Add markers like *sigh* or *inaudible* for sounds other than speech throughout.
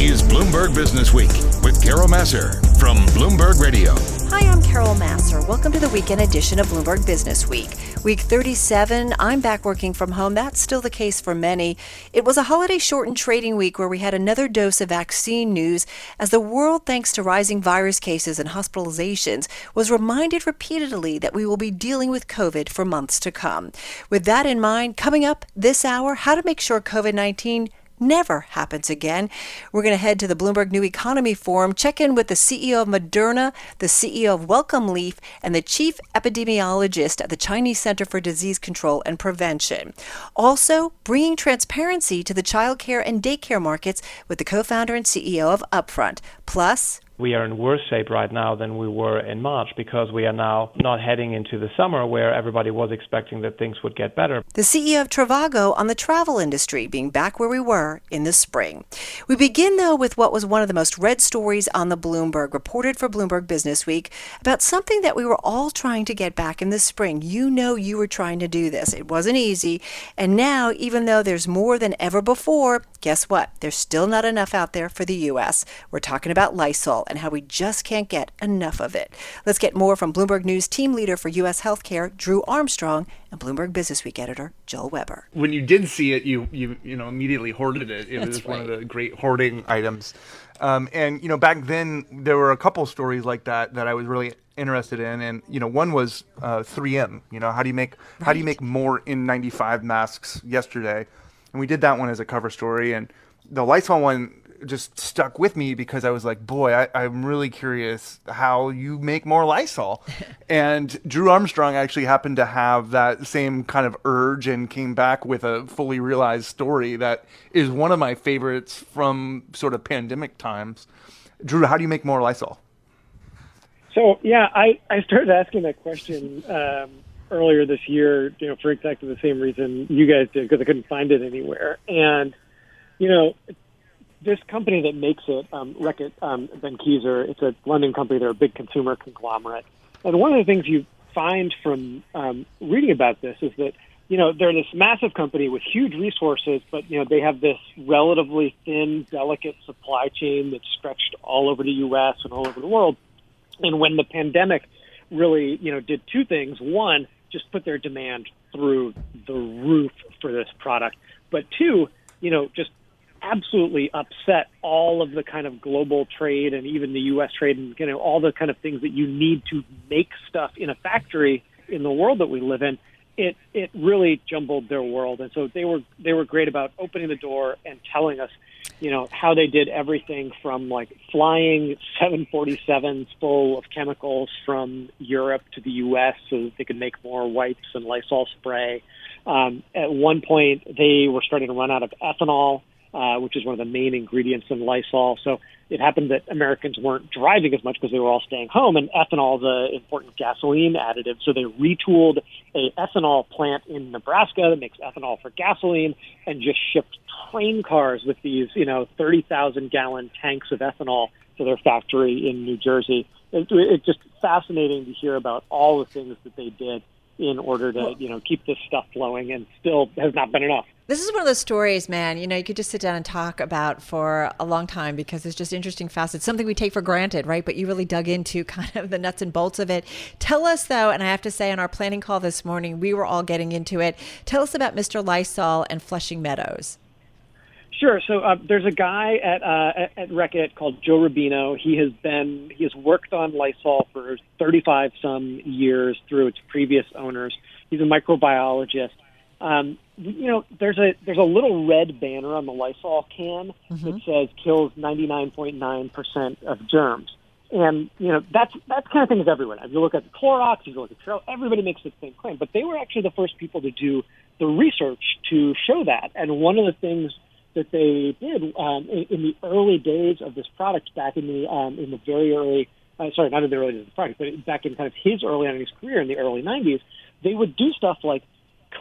is Bloomberg Business Week with Carol Massar from Bloomberg Radio. Hi, I'm Carol Massar. Welcome to the weekend edition of Bloomberg Business Week. Week 37, I'm back working from home. That's still the case for many. It was a holiday shortened trading week where we had another dose of vaccine news as the world, thanks to rising virus cases and hospitalizations, was reminded repeatedly that we will be dealing with COVID for months to come. With that in mind, coming up this hour, how to make sure COVID 19 never happens again. We're going to head to the Bloomberg New Economy Forum, check in with the CEO of Moderna, the CEO of Wellcome Leap, and the chief epidemiologist at the Chinese Center for Disease Control and Prevention. Also, bringing transparency to the childcare and daycare markets with the co founder and CEO of Upfront. Plus, we are in worse shape right now than we were in March because we are now not heading into the summer where everybody was expecting that things would get better. The CEO of Trivago on the travel industry being back where we were in the spring. We begin though with what was one of the most read stories on the Bloomberg, reported for Bloomberg Business Week, about something that we were all trying to get back in the spring. You know you were trying to do this. It wasn't easy. And now, even though there's more than ever before, guess what? There's still not enough out there for the U.S. We're talking about Lysol and how we just can't get enough of it. Let's get more from Bloomberg News team leader for U.S. healthcare, Drew Armstrong, and Bloomberg Business Week editor, Joel Weber. When you did see it, you you you know immediately hoarded it. It That's was right. one of the great hoarding items. Um, and you know, back then there were a couple stories like that that I was really interested in, and you know, one was uh, 3M. You know, how do you make right. how do you make more N95 masks yesterday? And we did that one as a cover story, and the Lysol one just stuck with me because I was like, boy, I, am really curious how you make more Lysol. *laughs* and Drew Armstrong actually happened to have that same kind of urge and came back with a fully realized story that is one of my favorites from sort of pandemic times. Drew, how do you make more Lysol? So yeah, I, I started asking that question um, earlier this year, you know, for exactly the same reason you guys did, because I couldn't find it anywhere. And you know, this company that makes it, um, Reckitt um, it's a London company. They're a big consumer conglomerate. And one of the things you find from um, reading about this is that you know they're this massive company with huge resources, but you know they have this relatively thin, delicate supply chain that's stretched all over the U.S. and all over the world. And when the pandemic really you know did two things: one, just put their demand through the roof for this product, but two, you know, just absolutely upset all of the kind of global trade and even the U.S. trade and you know all the kind of things that you need to make stuff in a factory in the world that we live in. It it really jumbled their world, and so they were they were great about opening the door and telling us, you know, how they did everything from like flying 747s full of chemicals from Europe to the U.S. so that they could make more wipes and Lysol spray. Um, at one point, they were starting to run out of ethanol uh, which is one of the main ingredients in Lysol. So it happened that Americans weren't driving as much because they were all staying home, and ethanol is an important gasoline additive. So they retooled a ethanol plant in Nebraska that makes ethanol for gasoline, and just shipped train cars with these, you know, thirty thousand gallon tanks of ethanol to their factory in New Jersey. It, it's just fascinating to hear about all the things that they did in order to, you know, keep this stuff flowing, and still has not been enough. This is one of those stories, man. You know, you could just sit down and talk about for a long time because it's just interesting facets, something we take for granted, right? But you really dug into *laughs* kind of the nuts and bolts of it. Tell us, though, and I have to say, on our planning call this morning, we were all getting into it. Tell us about Mr. Lysol and Flushing Meadows. Sure. So uh, there's a guy at uh, at, Reckitt called Joe Rubino. He has been he has worked on Lysol for 35 some years through its previous owners. He's a microbiologist. Um, you know, there's a there's a little red banner on the Lysol can mm-hmm. that says kills 99.9 percent of germs, and you know that's that kind of thing is everywhere. If you look at the Clorox, if you look at Trail, everybody makes the same claim, but they were actually the first people to do the research to show that. And one of the things that they did um, in, in the early days of this product, back in the um, in the very early, uh, sorry, not in the early days of the product, but back in kind of his early on in his career in the early 90s, they would do stuff like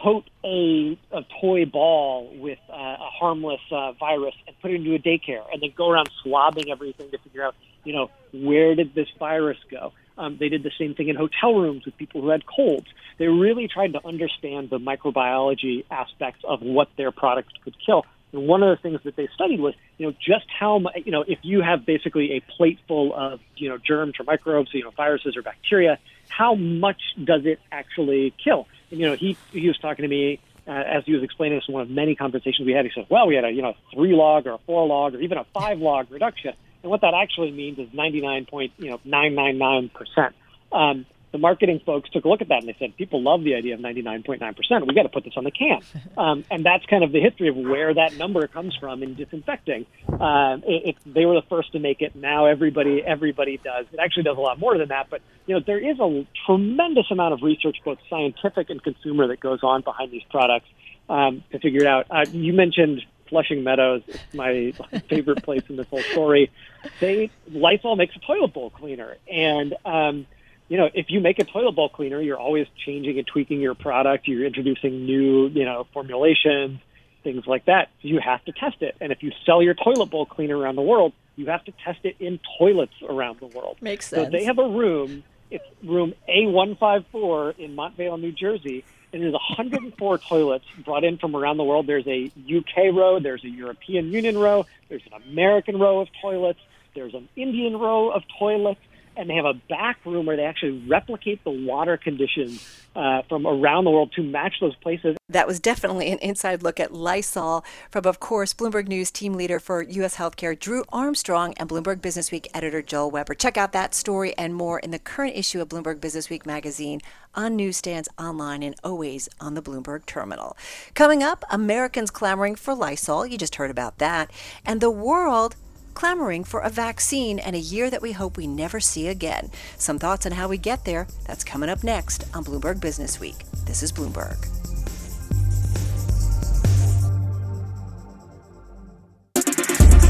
coat a, a toy ball with uh, a harmless uh, virus and put it into a daycare, and then go around swabbing everything to figure out, you know, where did this virus go? Um, they did the same thing in hotel rooms with people who had colds. They really tried to understand the microbiology aspects of what their products could kill. And one of the things that they studied was, you know, just how much, you know, if you have basically a plate full of, you know, germs or microbes, you know, viruses or bacteria, how much does it actually kill? And, you know, he, he was talking to me uh, as he was explaining this in one of many conversations we had. He said, well, we had a, you know, three log or a four log or even a five log reduction. And what that actually means is 99 point, you know, 999%. Um, the marketing folks took a look at that and they said, people love the idea of 99.9%. We got to put this on the can. *laughs* Um, and that's kind of the history of where that number comes from in disinfecting. Uh, it, it, they were the first to make it. Now everybody, everybody does. It actually does a lot more than that. But, you know, there is a tremendous amount of research, both scientific and consumer, that goes on behind these products um, to figure it out. Uh, you mentioned Flushing Meadows, it's my *laughs* favorite place in this whole story. They Lysol makes a toilet bowl cleaner, and um, you know, if you make a toilet bowl cleaner, you're always changing and tweaking your product. You're introducing new, you know, formulations, things like that. You have to test it. And if you sell your toilet bowl cleaner around the world, you have to test it in toilets around the world. Makes sense. So they have a room. It's room A154 in Montvale, New Jersey, and there's 104 *laughs* toilets brought in from around the world. There's a UK row, there's a European Union row, there's an American row of toilets, there's an Indian row of toilets and they have a back room where they actually replicate the water conditions uh, from around the world to match those places. That was definitely an inside look at Lysol from, of course, Bloomberg News team leader for U.S. healthcare, Drew Armstrong, and Bloomberg Businessweek editor Joel Weber. Check out that story and more in the current issue of Bloomberg Businessweek magazine on newsstands, online, and always on the Bloomberg terminal. Coming up, Americans clamoring for Lysol. You just heard about that. And the world clamoring for a vaccine and a year that we hope we never see again. Some thoughts on how we get there, that's coming up next on Bloomberg Business Week. This is Bloomberg.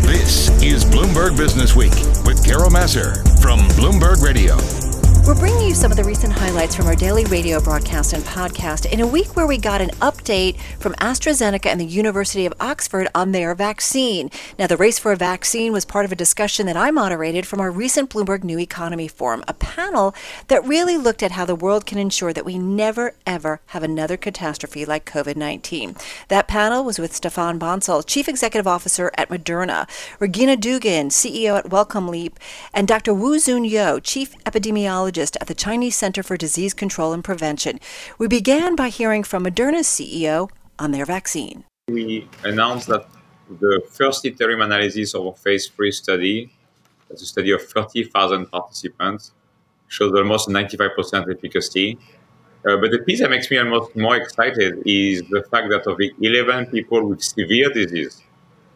This is Bloomberg Business Week with Carol Massar from Bloomberg Radio. We're bringing you some of the recent highlights from our daily radio broadcast and podcast in a week where we got an update from AstraZeneca and the University of Oxford on their vaccine. Now, the race for a vaccine was part of a discussion that I moderated from our recent Bloomberg New Economy Forum, a panel that really looked at how the world can ensure that we never, ever have another catastrophe like COVID 19. That panel was with Stefan Bancel, Chief Executive Officer at Moderna, Regina Dugan, CEO at Wellcome Leap, and Dr. Wu Zunyou, Chief Epidemiologist at the Chinese Center for Disease Control and Prevention. We began by hearing from Moderna's CEO on their vaccine. We announced that the first interim analysis of our phase three study, that's a study of 30,000 participants, showed almost 95% efficacy. Uh, but the piece that makes me almost more excited is the fact that of the 11 people with severe disease,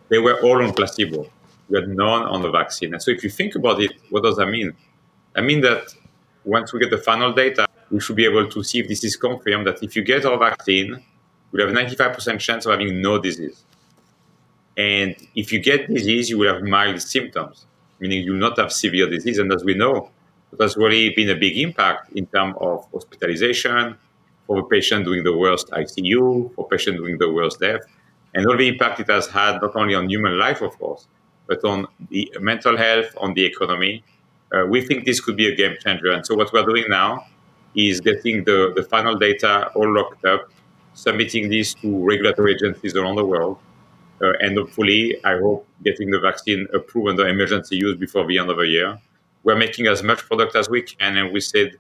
they were all on placebo. We had none on the vaccine. And so if you think about it, what does that mean? I mean that once we get the final data, we should be able to see if this is confirmed that if you get our vaccine, you have 95% chance of having no disease. And if you get disease, you will have mild symptoms, meaning you will not have severe disease. And as we know, it has really been a big impact in terms of hospitalization, for the patient doing the worst ICU, for patient doing the worst death, and all the impact it has had not only on human life, of course, but on the mental health, on the economy, uh, we think this could be a game changer. And so what we're doing now is getting the, the final data all locked up, submitting this to regulatory agencies around the world, uh, and hopefully, I hope, getting the vaccine approved under emergency use before the end of the year. We're making as much product as we can, and we said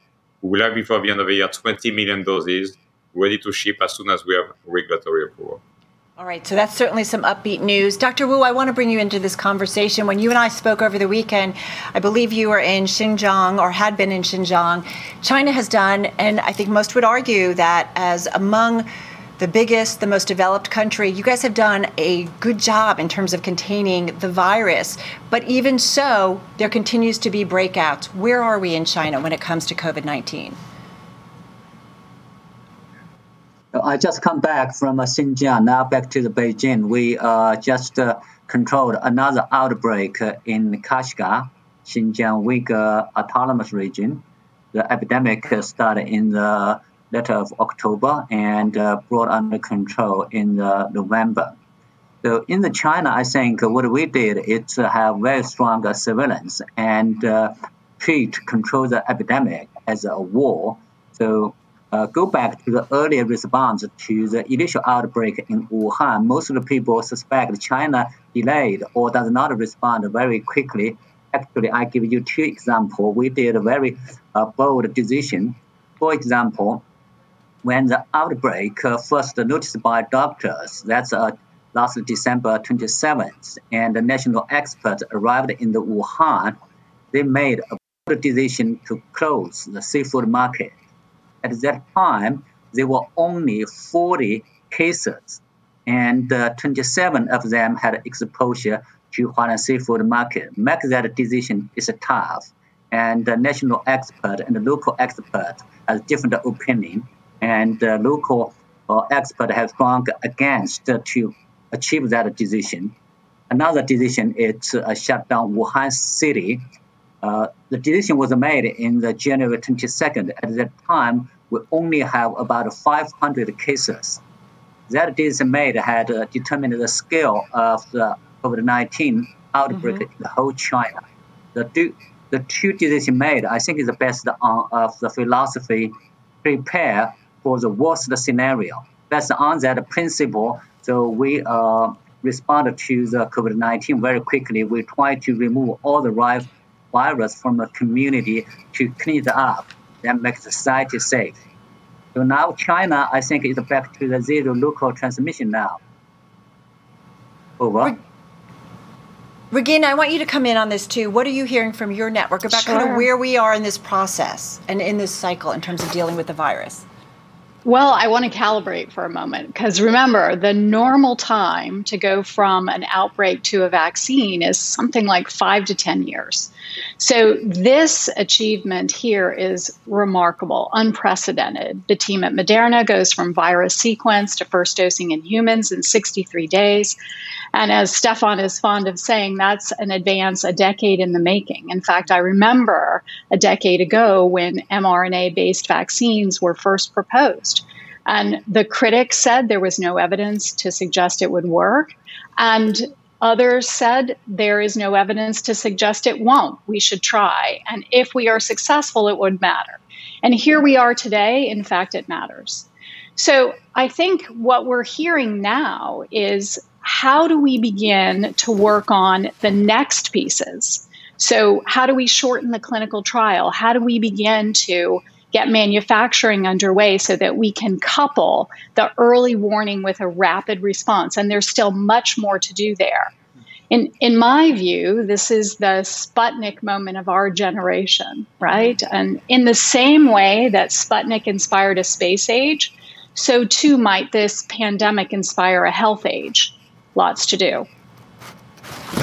we will have before the end of the year 20 million doses ready to ship as soon as we have regulatory approval. All right, so that's certainly some upbeat news. Dr. Wu, I want to bring you into this conversation. When you and I spoke over the weekend, I believe you were in Xinjiang or had been in Xinjiang. China has done, and I think most would argue that as among the biggest, the most developed country, you guys have done a good job in terms of containing the virus. But even so, there continues to be breakouts. Where are we in China when it comes to COVID 19? I just come back from uh, Xinjiang, now back to the Beijing. We uh, just uh, controlled another outbreak uh, in Kashgar, Xinjiang Uyghur Autonomous Region. The epidemic started in the latter of October and uh, brought under control in uh, November. So in the China, I think what we did is have very strong surveillance and treat control the epidemic as a war. So uh, go back to the earlier response to the initial outbreak in Wuhan, most of the people suspect China delayed or does not respond very quickly. Actually, I give you two examples. We did a very uh, bold decision. For example, when the outbreak uh, first noticed by doctors, that's uh, last December 27th, and the national experts arrived in the Wuhan, they made a bold decision to close the seafood market. At that time, there were only 40 cases, and uh, 27 of them had exposure to Huanan seafood market. Make that decision is tough, and the national expert and the local expert has different opinion and the local uh, expert have gone against to achieve that decision. Another decision is uh, shut down Wuhan city. Uh, the decision was made in the January 22nd. At that time, we only have about 500 cases. That decision made had uh, determined the scale of the COVID-19 outbreak mm-hmm. in the whole China. The two, the two decisions made, I think, is the best on, of the philosophy prepare for the worst scenario. Based on that principle, so we uh, responded to the COVID-19 very quickly. We try to remove all the virus from the community to clean it up and make society safe. So now China, I think, is back to the zero local transmission now. Over. Regina, I want you to come in on this too. What are you hearing from your network about sure. kind of where we are in this process and in this cycle in terms of dealing with the virus? Well, I want to calibrate for a moment because remember, the normal time to go from an outbreak to a vaccine is something like five to 10 years. So, this achievement here is remarkable, unprecedented. The team at Moderna goes from virus sequence to first dosing in humans in 63 days. And as Stefan is fond of saying, that's an advance a decade in the making. In fact, I remember a decade ago when mRNA based vaccines were first proposed. And the critics said there was no evidence to suggest it would work. And others said there is no evidence to suggest it won't. We should try. And if we are successful, it would matter. And here we are today. In fact, it matters. So I think what we're hearing now is how do we begin to work on the next pieces? So, how do we shorten the clinical trial? How do we begin to get manufacturing underway so that we can couple the early warning with a rapid response? And there's still much more to do there. In, in my view, this is the Sputnik moment of our generation, right? And in the same way that Sputnik inspired a space age, so too might this pandemic inspire a health age lots to do.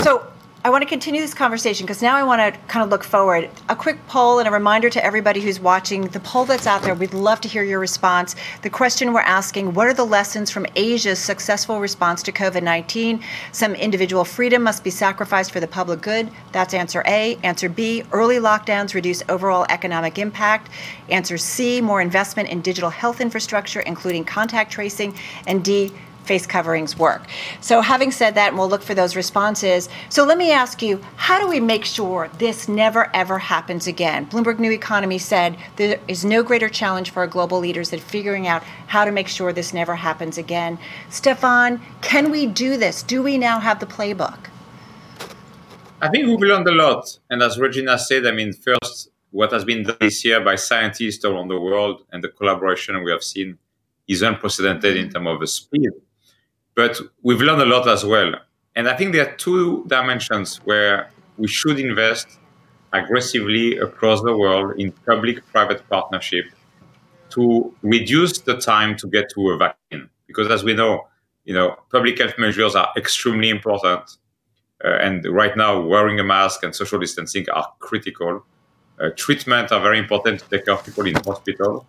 So I want to continue this conversation because now I want to kind of look forward. A quick poll and a reminder to everybody who's watching the poll that's out there. We'd love to hear your response. The question we're asking What are the lessons from Asia's successful response to COVID 19? Some individual freedom must be sacrificed for the public good. That's answer A. Answer B Early lockdowns reduce overall economic impact. Answer C More investment in digital health infrastructure, including contact tracing. And D face coverings work. So, having said that, and we'll look for those responses. So, let me ask you how do we make sure this never ever happens again? Bloomberg New Economy said there is no greater challenge for our global leaders than figuring out how to make sure this never happens again. Stefan, can we do this? Do we now have the playbook? I think we've learned a lot. And as Regina said, I mean, first, what has been done this year by scientists around the world and the collaboration we have seen is unprecedented in terms of the speed but we've learned a lot as well. And I think there are two dimensions where we should invest aggressively across the world in public private partnership to reduce the time to get to a vaccine. Because as we know, you know, public health measures are extremely important. Uh, and right now, wearing a mask and social distancing are critical. Uh, treatment are very important to take care of people in hospital.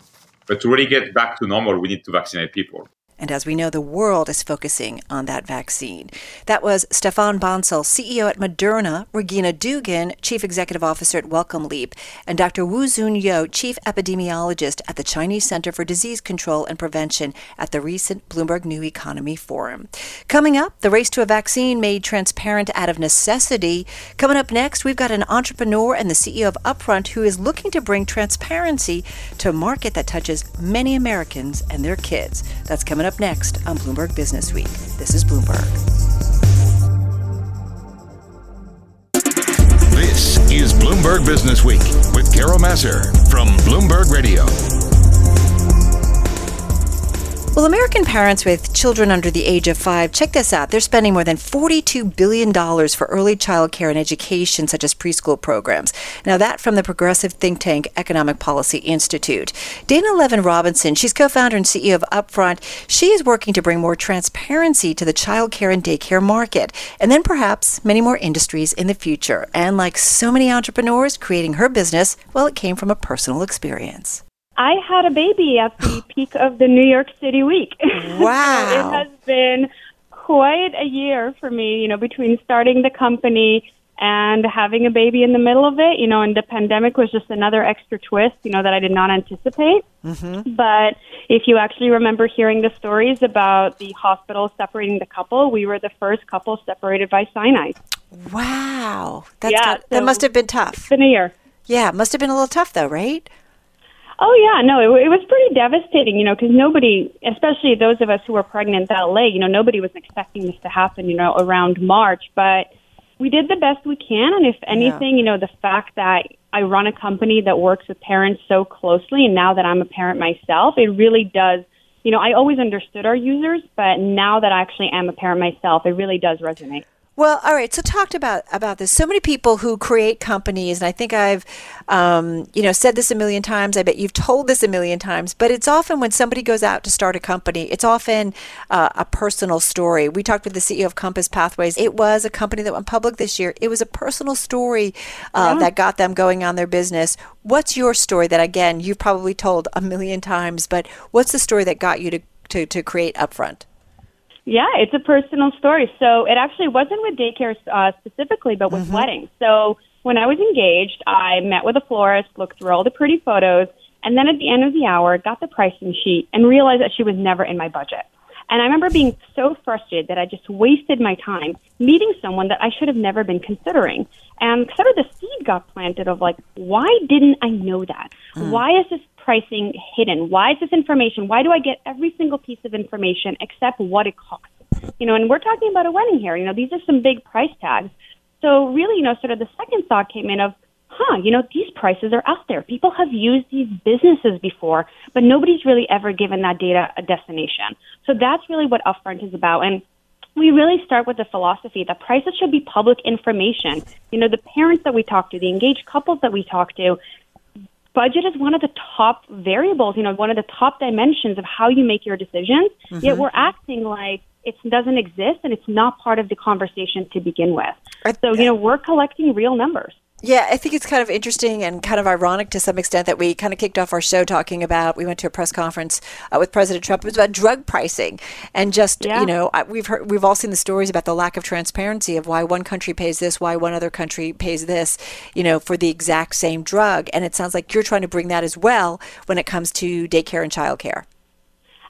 But to really get back to normal, we need to vaccinate people. And as we know, the world is focusing on that vaccine. That was Stefan Bancel, CEO at Moderna, Regina Dugan, Chief Executive Officer at Wellcome Leap, and Dr. Wu Zunyou, Chief Epidemiologist at the Chinese Center for Disease Control and Prevention at the recent Bloomberg New Economy Forum. Coming up, the race to a vaccine made transparent out of necessity. Coming up next, we've got an entrepreneur and the CEO of Upfront who is looking to bring transparency to a market that touches many Americans and their kids. That's coming up next on Bloomberg Business Week. This is Bloomberg. This is Bloomberg Business Week with Carol Massar from Bloomberg Radio. Well, American parents with children under the age of five, check this out. They're spending more than $42 billion for early child care and education, such as preschool programs. Now, that from the progressive think tank Economic Policy Institute. Dana Levin Robinson, she's co founder and CEO of Upfront. She is working to bring more transparency to the child care and daycare market, and then perhaps many more industries in the future. And like so many entrepreneurs, creating her business, well, it came from a personal experience. I had a baby at the *gasps* peak of the New York City week. Wow. *laughs* so it has been quite a year for me, you know, between starting the company and having a baby in the middle of it, you know, and the pandemic was just another extra twist, you know, that I did not anticipate. Mm-hmm. But if you actually remember hearing the stories about the hospital separating the couple, we were the first couple separated by cyanide. Wow. That's Yeah, got- that must have been tough. It's been a year. Yeah, must have been a little tough though, right? Oh yeah, no, it, it was pretty devastating, you know, because nobody, especially those of us who were pregnant that late, you know, nobody was expecting this to happen, you know, around March. But we did the best we can, and if anything, you know, the fact that I run a company that works with parents so closely, and now that I'm a parent myself, it really does. You know, I always understood our users, but now that I actually am a parent myself, it really does resonate. Well, all right. So talked about about this. So many people who create companies, and I think I've, um, you know, said this a million times. I bet you've told this a million times. But it's often when somebody goes out to start a company, it's often uh, a personal story. We talked with the CEO of Compass Pathways. It was a company that went public this year. It was a personal story uh, that got them going on their business. What's your story? That again, you've probably told a million times. But what's the story that got you to to, to create Upfront? Yeah, it's a personal story. So it actually wasn't with daycare uh, specifically, but with weddings. So when I was engaged, I met with a florist, looked through all the pretty photos, and then at the end of the hour, got the pricing sheet and realized that she was never in my budget. And I remember being so frustrated that I just wasted my time meeting someone that I should have never been considering. And sort of the seed got planted of like, why didn't I know that? Why is this pricing hidden? Why is this information? Why do I get every single piece of information except what it costs? You know, and we're talking about a wedding here. You know, these are some big price tags. So really, you know, sort of the second thought came in of, huh, you know, these prices are out there. People have used these businesses before, but nobody's really ever given that data a destination. So that's really what Upfront is about. And we really start with the philosophy that prices should be public information. You know, the parents that we talk to, the engaged couples that we talk to, budget is one of the top variables, you know, one of the top dimensions of how you make your decisions. Yet mm-hmm. we're acting like it doesn't exist and it's not part of the conversation to begin with. So, you know, we're collecting real numbers. Yeah, I think it's kind of interesting and kind of ironic to some extent that we kind of kicked off our show talking about. We went to a press conference uh, with President Trump. It was about drug pricing and just Yeah. you know we've heard we've all seen the stories about the lack of transparency of why one country pays this, why one other country pays this, you know, for the exact same drug. And it sounds like you're trying to bring that as well when it comes to daycare and childcare.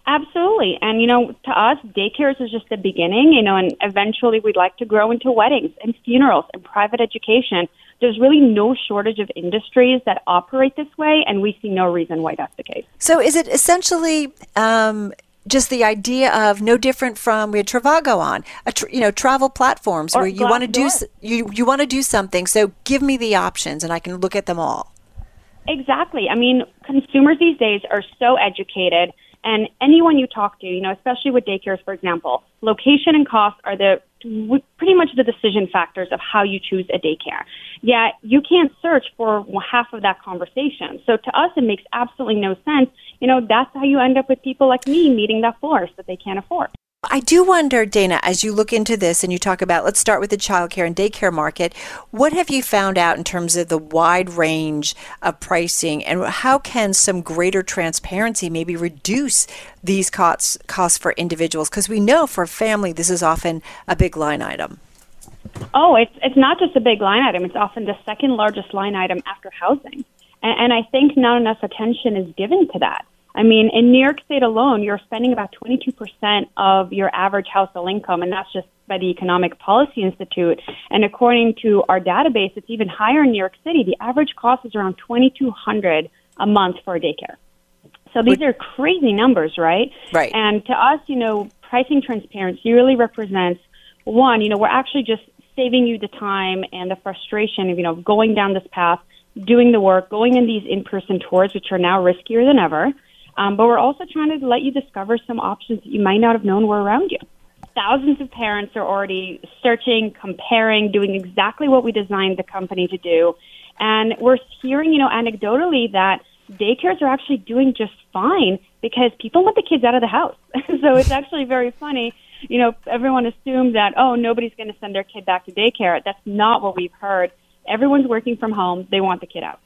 Absolutely. And, you know, to us, daycares is just the beginning, you know, and eventually we'd like to grow into weddings and funerals and private education. There's really no shortage of industries that operate this way, and we see no reason why that's the case. So is it essentially um, just the idea of no different from we had Trivago on, a tr- you know, travel platforms Or where you want to do you you want to do something. So give me the options, and I can look at them all. Exactly. I mean, consumers these days are so educated, and anyone you talk to, you know, especially with daycares, for example, location and cost are the pretty much the decision factors of how you choose a daycare. Yet you can't search for half of that conversation. So to us, it makes absolutely no sense. You know, that's how you end up with people like me meeting that florist that they can't afford. I do wonder, Dana, as you look into this and you talk about, let's start with the childcare and daycare market, what have you found out in terms of the wide range of pricing and how can some greater transparency maybe reduce these costs, costs for individuals? Because we know for a family, this is often a big line item. Oh, it's, it's not just a big line item, it's often the second largest line item after housing. And, and I think not enough attention is given to that. I mean, in New York State alone, you're spending about 22% of your average household income, and that's just by the Economic Policy Institute. And according to our database, it's even higher in New York City. The average cost is around 2200 a month for a daycare. So these are crazy numbers, right? Right. And to us, you know, pricing transparency really represents one, you know, we're actually just saving you the time and the frustration of, you know, going down this path, doing the work, going in these in-person tours, which are now riskier than ever. Um, but we're also trying to let you discover some options that you might not have known were around you. Thousands of parents are already searching, comparing, doing exactly what we designed the company to do. And we're hearing, you know, anecdotally that daycares are actually doing just fine because people want the kids out of the house. *laughs* so it's actually very funny. You know, everyone assumes that, oh, nobody's going to send their kid back to daycare. That's not what we've heard. Everyone's working from home. They want the kid out.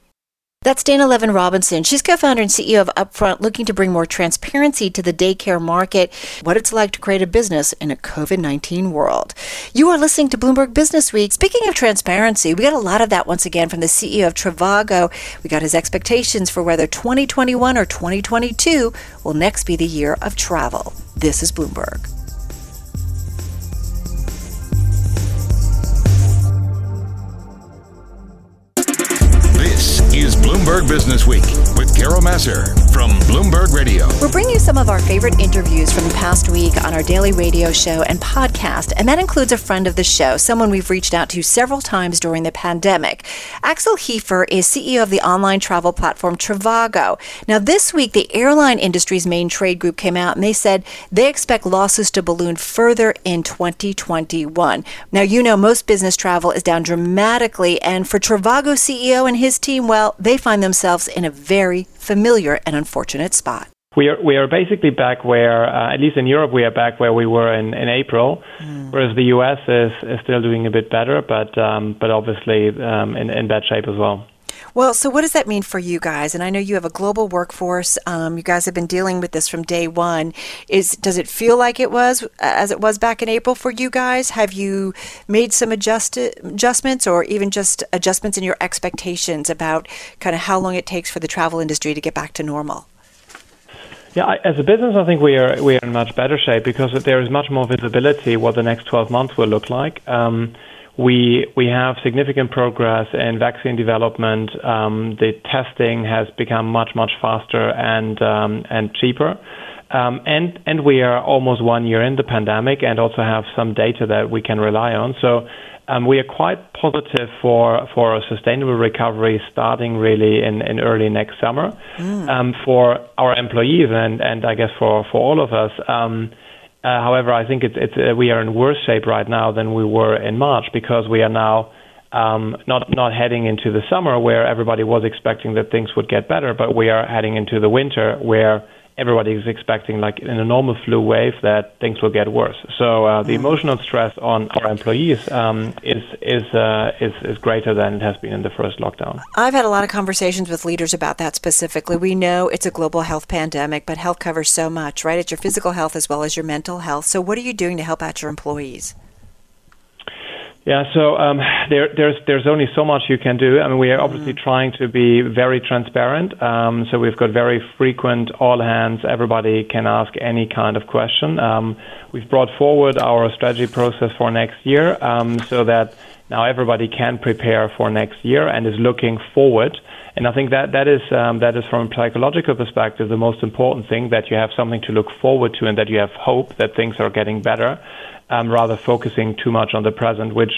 That's Dana Levin Robinson. She's co founder and CEO of Upfront, looking to bring more transparency to the daycare market, what it's like to create a business in a COVID 19 world. You are listening to Bloomberg Business Week. Speaking of transparency, we got a lot of that once again from the CEO of Trivago. We got his expectations for whether 2021 or 2022 will next be the year of travel. This is Bloomberg. Bloomberg Business Week with Carol Massar from Bloomberg Radio. We're bringing you some of our favorite interviews from the past week on our daily radio show and podcast, and that includes a friend of the show, someone we've reached out to several times during the pandemic. Axel Hefer is CEO of the online travel platform Trivago. Now, this week, the airline industry's main trade group came out and they said they expect losses to balloon further in 2021. Now, you know, most business travel is down dramatically, and for Trivago CEO and his team, well, well, they find themselves in a very familiar and unfortunate spot. We are we are basically back where, uh, at least in Europe, we are back where we were in, in April, mm. whereas the U.S. is, is still doing a bit better, but um, but obviously um, in, in bad shape as well. Well, so what does that mean for you guys? And I know you have a global workforce. Um, you guys have been dealing with this from day one. Is does it feel like it was as it was back in April for you guys? Have you made some adjust- adjustments, or even just adjustments in your expectations about kind of how long it takes for the travel industry to get back to normal? Yeah, I, as a business, I think we are we are in much better shape because there is much more visibility what the next 12 months will look like. Um, we we have significant progress in vaccine development. Um, the testing has become much much faster and um, and cheaper. Um, and and we are almost one year in the pandemic, and also have some data that we can rely on. So um, we are quite positive for for a sustainable recovery starting really in, in early next summer. Mm. Um, for our employees and and I guess for for all of us. Um, uh, however, I think it's, it's uh, we are in worse shape right now than we were in March because we are now um, not not heading into the summer where everybody was expecting that things would get better, but we are heading into the winter where everybody is expecting, like in a normal flu wave, that things will get worse. So uh, the mm. emotional stress on our employees um, is is, uh, is is greater than it has been in the first lockdown. I've had a lot of conversations with leaders about that specifically. We know it's a global health pandemic, but health covers so much, right? It's your physical health as well as your mental health. So what are you doing to help out your employees? Yeah, so um, there, there's there's only so much you can do. I mean, we are obviously mm. trying to be very transparent. Um, so we've got very frequent all hands. Everybody can ask any kind of question. Um, we've brought forward our strategy process for next year, um, so that now everybody can prepare for next year and is looking forward. And I think that that is um, that is from a psychological perspective the most important thing that you have something to look forward to and that you have hope that things are getting better um, rather focusing too much on the present, which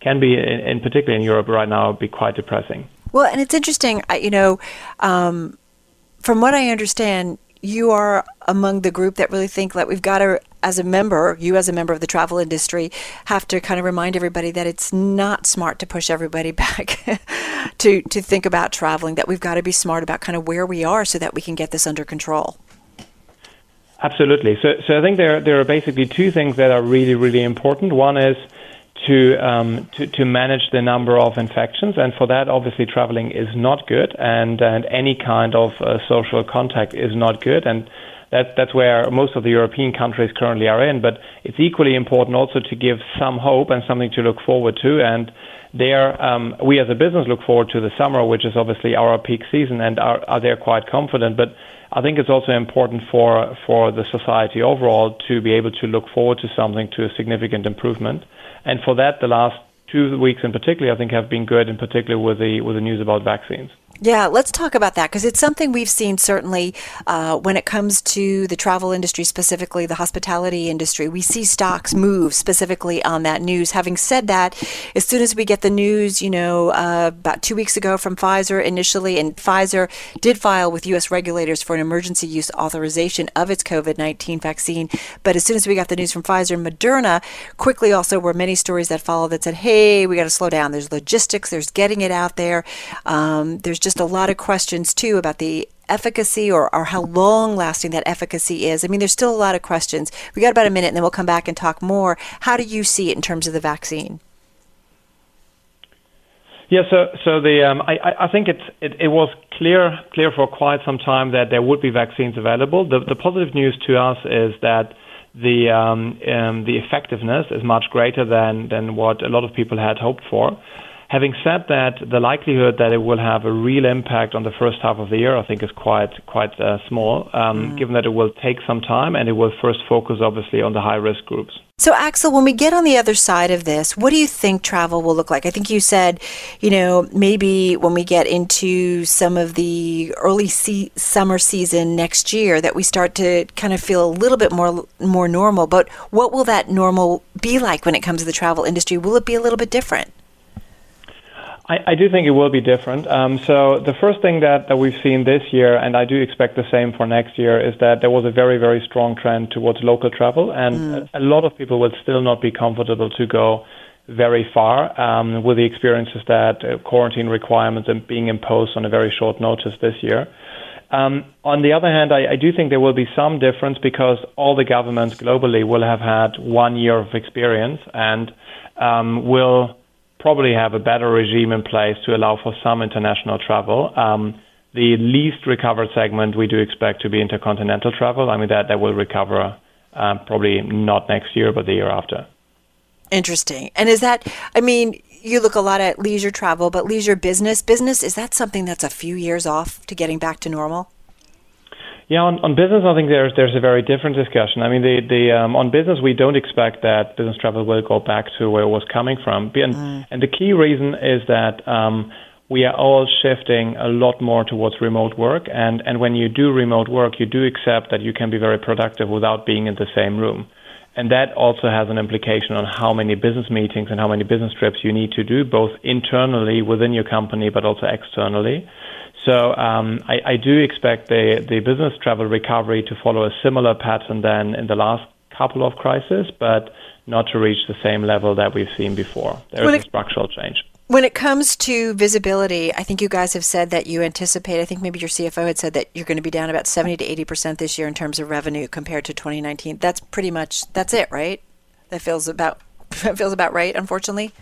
can be, in, in particular in Europe right now, be quite depressing. Well, and it's interesting, you know, um, from what I understand, you are among the group that really think that we've got to, as a member, you as a member of the travel industry, have to kind of remind everybody that it's not smart to push everybody *laughs* back to to think about traveling. That we've got to be smart about kind of where we are so that we can get this under control. Absolutely. So, so I think there there are basically two things that are really really important. One is to, um, to to manage the number of infections, and for that, obviously, traveling is not good, and and any kind of uh, social contact is not good, and that, that's where most of the European countries currently are in. But it's equally important also to give some hope and something to look forward to. And there, um, we as a business look forward to the summer, which is obviously our peak season, and are, are there quite confident. But I think it's also important for for the society overall to be able to look forward to something to a significant improvement. And for that, the last two weeks in particular, I think, have been good, in particular with the with the news about vaccines. Yeah, let's talk about that because it's something we've seen certainly uh, when it comes to the travel industry, specifically the hospitality industry. We see stocks move specifically on that news. Having said that, as soon as we get the news, you know, uh, about two weeks ago from Pfizer initially, and Pfizer did file with U.S. regulators for an emergency use authorization of its COVID 19 vaccine. But as soon as we got the news from Pfizer and Moderna, quickly also were many stories that followed that said, hey, we got to slow down. There's logistics, there's getting it out there, um, there's just a lot of questions too about the efficacy or, or how long lasting that efficacy is. I mean, there's still a lot of questions. We got about a minute and then we'll come back and talk more. How do you see it in terms of the vaccine? Yeah, so so the um, I, I think it's it, it was clear clear for quite some time that there would be vaccines available. The the positive news to us is that the um, um, the effectiveness is much greater than than what a lot of people had hoped for. Having said that, the likelihood that it will have a real impact on the first half of the year, I think, is quite quite uh, small, um, mm. given that it will take some time and it will first focus, obviously, on the high risk groups. So, Axel, when we get on the other side of this, what do you think travel will look like? I think you said, you know, maybe when we get into some of the early se- summer season next year, that we start to kind of feel a little bit more more normal. But what will that normal be like when it comes to the travel industry? Will it be a little bit different? I, I, do think it will be different. Um, so the first thing that, that we've seen this year, and I do expect the same for next year, is that there was a very, very strong trend towards local travel, and mm. a, a, lot of people will still not be comfortable to go very far um, with the experiences that uh, quarantine requirements are being imposed on a very short notice this year. Um, on the other hand, I, I, do think there will be some difference because all the governments globally will have had one year of experience and um, will probably have a better regime in place to allow for some international travel. Um, the least recovered segment we do expect to be intercontinental travel. I mean, that, that will recover um, probably not next year, but the year after. Interesting. And is that, I mean, you look a lot at leisure travel, but leisure business, business, is that something that's a few years off to getting back to normal? Yeah, on, on business, I think there's there's a very different discussion. I mean, the the um, on business, we don't expect that business travel will go back to where it was coming from, and, mm. and the key reason is that um, we are all shifting a lot more towards remote work, and and when you do remote work, you do accept that you can be very productive without being in the same room. And that also has an implication on how many business meetings and how many business trips you need to do, both internally within your company, but also externally. So um, I, I, do expect the, the business travel recovery to follow a similar pattern than in the last couple of crises, but not to reach the same level that we've seen before. There is a structural change. When it comes to visibility, I think you guys have said that you anticipate, I think maybe your CFO had said that you're going to be down about 70 to 80% this year in terms of revenue compared to 2019. That's pretty much, that's it, right? That feels about, *laughs* that feels about right, unfortunately.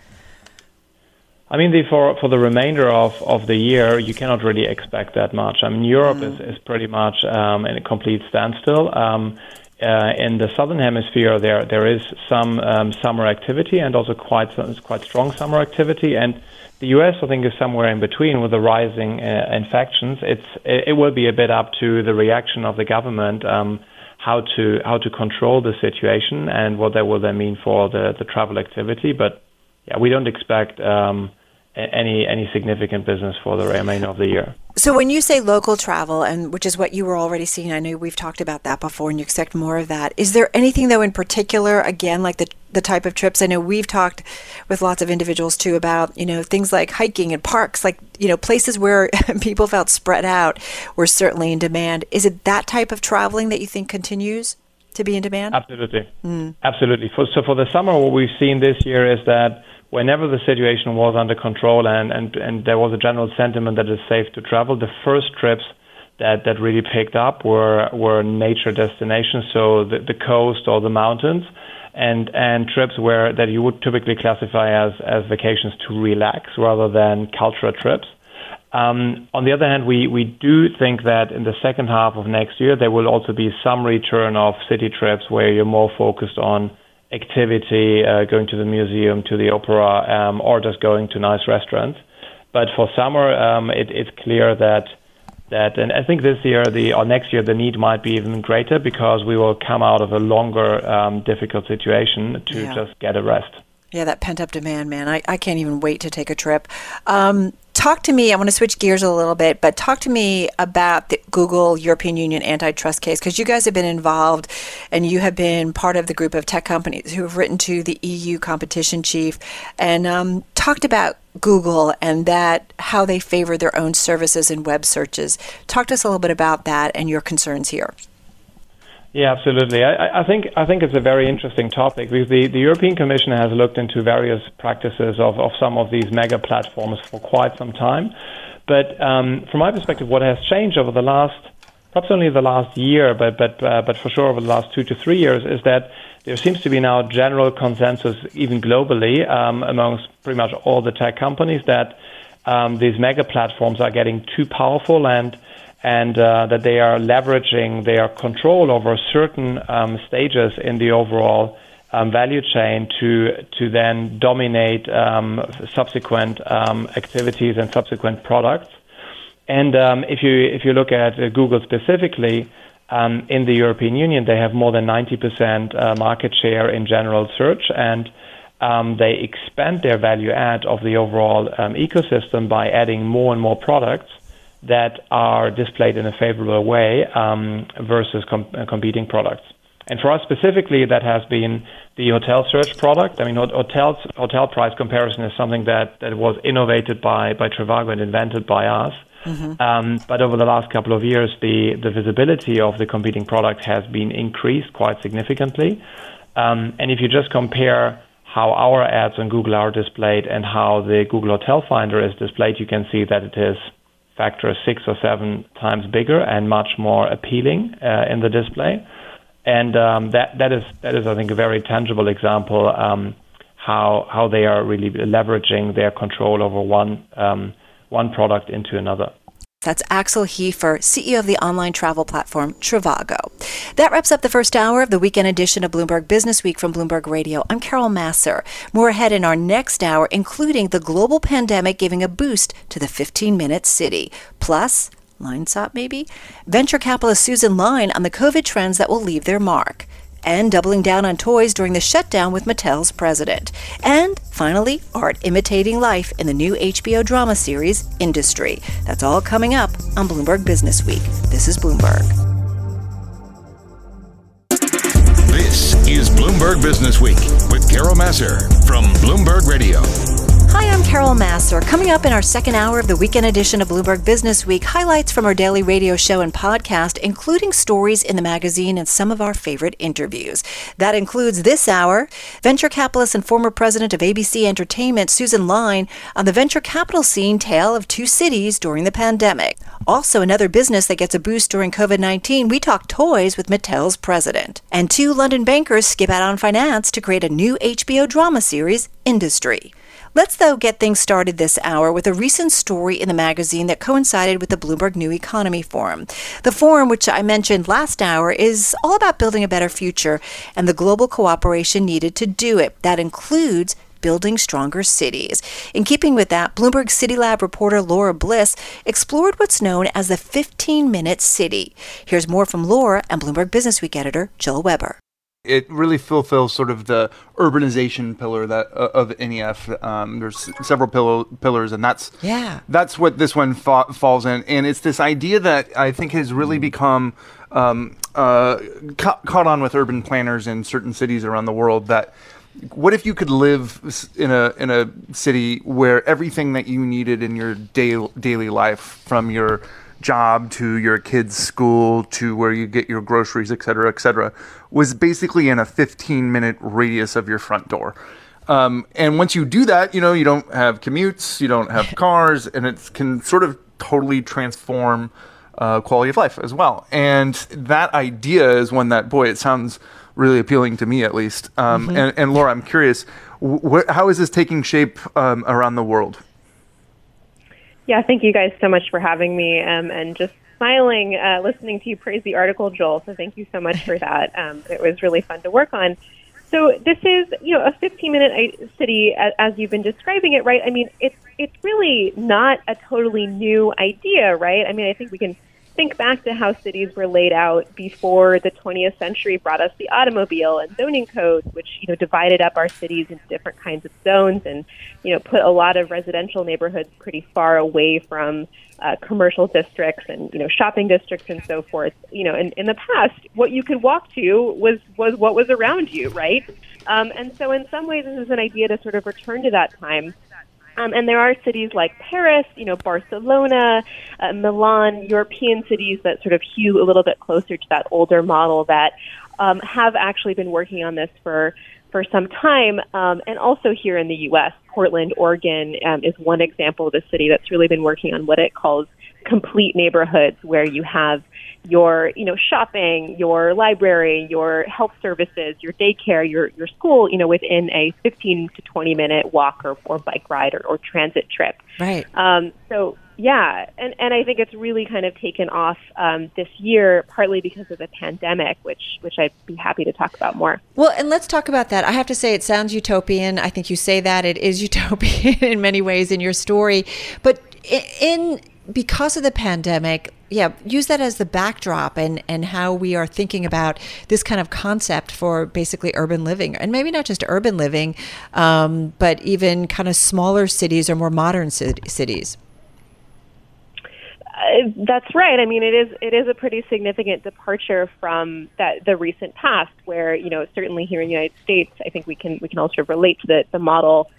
I mean, the, for for the remainder of, of the year, you cannot really expect that much. I mean, Europe mm. is, is pretty much um, in a complete standstill. Um, uh, in the southern hemisphere, there there is some um, summer activity and also quite quite strong summer activity. And the U.S. I think is somewhere in between with the rising uh, infections. It's it, it, will be a bit up to the reaction of the government um, how to how to control the situation and what that will then mean for the the travel activity. But yeah, we don't expect. Um, any any significant business for the remainder of the year. So when you say local travel, and which is what you were already seeing, I know we've talked about that before, and you expect more of that. Is there anything though in particular, again, like the the type of trips? I know we've talked with lots of individuals too about you know things like hiking and parks, like you know places where *laughs* people felt spread out were certainly in demand. Is it that type of traveling that you think continues? To be in demand? Absolutely. Mm. Absolutely. For, so, for the summer, what we've seen this year is that whenever the situation was under control and, and, and there was a general sentiment that it's safe to travel, the first trips that, that really picked up were were nature destinations, so the, the coast or the mountains, and and trips where that you would typically classify as as vacations to relax rather than cultural trips. Um, on the other hand, we, we do think that in the second half of next year, there will also be some return of city trips where you're more focused on activity, uh, going to the museum, to the opera, um, or just going to nice restaurants. But for summer, um, it, it's clear that that, and I think this year, the or next year, the need might be even greater because we will come out of a longer um, difficult situation to yeah. just get a rest. Yeah, that pent up demand, man. I, I can't even wait to take a trip. Um, talk to me. I want to switch gears a little bit, but talk to me about the Google European Union antitrust case because you guys have been involved and you have been part of the group of tech companies who have written to the EU competition chief and um, talked about Google and that how they favor their own services and web searches. Talk to us a little bit about that and your concerns here. Yeah, absolutely. I, I, think I think it's a very interesting topic because the, the European Commission has looked into various practices of, of some of these mega platforms for quite some time. But um, from my perspective, what has changed over the last, perhaps only the last year, but but uh, but for sure over the last two to three years, is that there seems to be now general consensus, even globally, um, amongst pretty much all the tech companies, that um, these mega platforms are getting too powerful and and uh, that they are leveraging their control over certain um, stages in the overall um, value chain to to then dominate um, subsequent um, activities and subsequent products. And um, if you if you look at uh, Google specifically. Um, in the European Union, they have more than 90% uh, market share in general search, and they expand their value add of the overall ecosystem by adding more and more products that are displayed in a favorable way um, versus com- uh, competing products. And for us specifically, that has been the hotel search product. I mean, hotels, hotel price comparison is something that, that was innovated by, by Trivago and invented by us. Mm-hmm. Um, but over the last couple of years, the, the visibility of the competing product has been increased quite significantly. Um, and if you just compare how our ads on Google are displayed and how the Google Hotel Finder is displayed, you can see that it is factor six or seven times bigger and much more appealing uh, in the display. And um, that that is that is I think a very tangible example um, how how they are really leveraging their control over one um, one product into another. That's Axel Hefer, CEO of the online travel platform Trivago. That wraps up the first hour of the weekend edition of Bloomberg Business Week from Bloomberg Radio. I'm Carol Massar. More ahead in our next hour, including the global pandemic giving a boost to the 15 minute city. Plus, Linesop maybe? Venture capitalist Susan Lyne on the COVID trends that will leave their mark and doubling down on toys during the shutdown with Mattel's president. And finally, art imitating life in the new HBO drama series Industry. That's all coming up on Bloomberg Business Week. This is Bloomberg. This is Bloomberg Business Week with Carol Massar from Bloomberg Radio. Hi, I'm Carol Massar. Coming up in our second hour of the weekend edition of Bloomberg Business Week, highlights from our daily radio show and podcast, including stories in the magazine and some of our favorite interviews. That includes this hour venture capitalist and former president of ABC Entertainment, Susan Lyne, on the venture capital scene tale of two cities during the pandemic. Also, another business that gets a boost during COVID 19, we talk toys with Mattel's president. And two London bankers skip out on finance to create a new HBO drama series, Industry. Let's, though, get things started this hour with a recent story in the magazine that coincided with the Bloomberg New Economy Forum. The forum, which I mentioned last hour, is all about building a better future and the global cooperation needed to do it. That includes building stronger cities. In keeping with that, Bloomberg City Lab reporter Laura Bliss explored what's known as the 15 minute city. Here's more from Laura and Bloomberg Business Week editor Joel Weber it really fulfills sort of the urbanization pillar that uh, of NEF. Um, there's several pillow, pillars, and that's yeah, that's what this one fa- falls in. And it's this idea that I think has really become um, uh, ca- caught on with urban planners in certain cities around the world. That what if you could live in a in a city where everything that you needed in your day, daily life, from your job to your kid's school to where you get your groceries, et cetera, et cetera, was basically in a 15 minute radius of your front door. Um, and once you do that, you know, you don't have commutes, you don't have *laughs* cars, and it can sort of totally transform uh, quality of life as well. And that idea is one that, boy, it sounds really appealing to me at least. Um, mm-hmm. and, and, Laura, I'm curious, wh- how is this taking shape um, around the world? Yeah, thank you guys so much for having me um, and just smiling uh, listening to you praise the article, Joel. So thank you so much for *laughs* that. Um, it was really fun to work on. So this is, you know, a 15-minute city as you've been describing it, right? I mean, it's it's really not a totally new idea, right? I mean, I think we can think back to how cities were laid out before the 20th century brought us the automobile and zoning codes, which you know divided up our cities into different kinds of zones and you know put a lot of residential neighborhoods pretty far away from uh, commercial districts and you know shopping districts and so forth. You know, in, in the past, what you could walk to was was what was around you, right? Um, and so, in some ways, this is an idea to sort of return to that time. Um, and there are cities like Paris, you know, Barcelona, uh, Milan, European cities that sort of hew a little bit closer to that older model that um, have actually been working on this for for some time. Um, and also here in the U.S., Portland, Oregon um, is one example of a city that's really been working on what it calls complete neighborhoods, where you have your you know shopping, your library, your health services, your daycare, your your school, you know, within a 15 to 20 minute walk or, or bike ride or, or transit trip. Right. Um, so yeah, and and I think it's really kind of taken off um, this year, partly because of the pandemic, which which I'd be happy to talk about more. Well, and let's talk about that. I have to say, it sounds utopian. I think you say that it is *laughs* utopian in many ways in your story, but in because of the pandemic, yeah, use that as the backdrop and, and how we are thinking about this kind of concept for basically urban living. And maybe not just urban living, um, but even kind of smaller cities or more modern cities. Uh, that's right. I mean, it is it is a pretty significant departure from that the recent past, where you know certainly here in the United States, I think we can we can also relate to the the model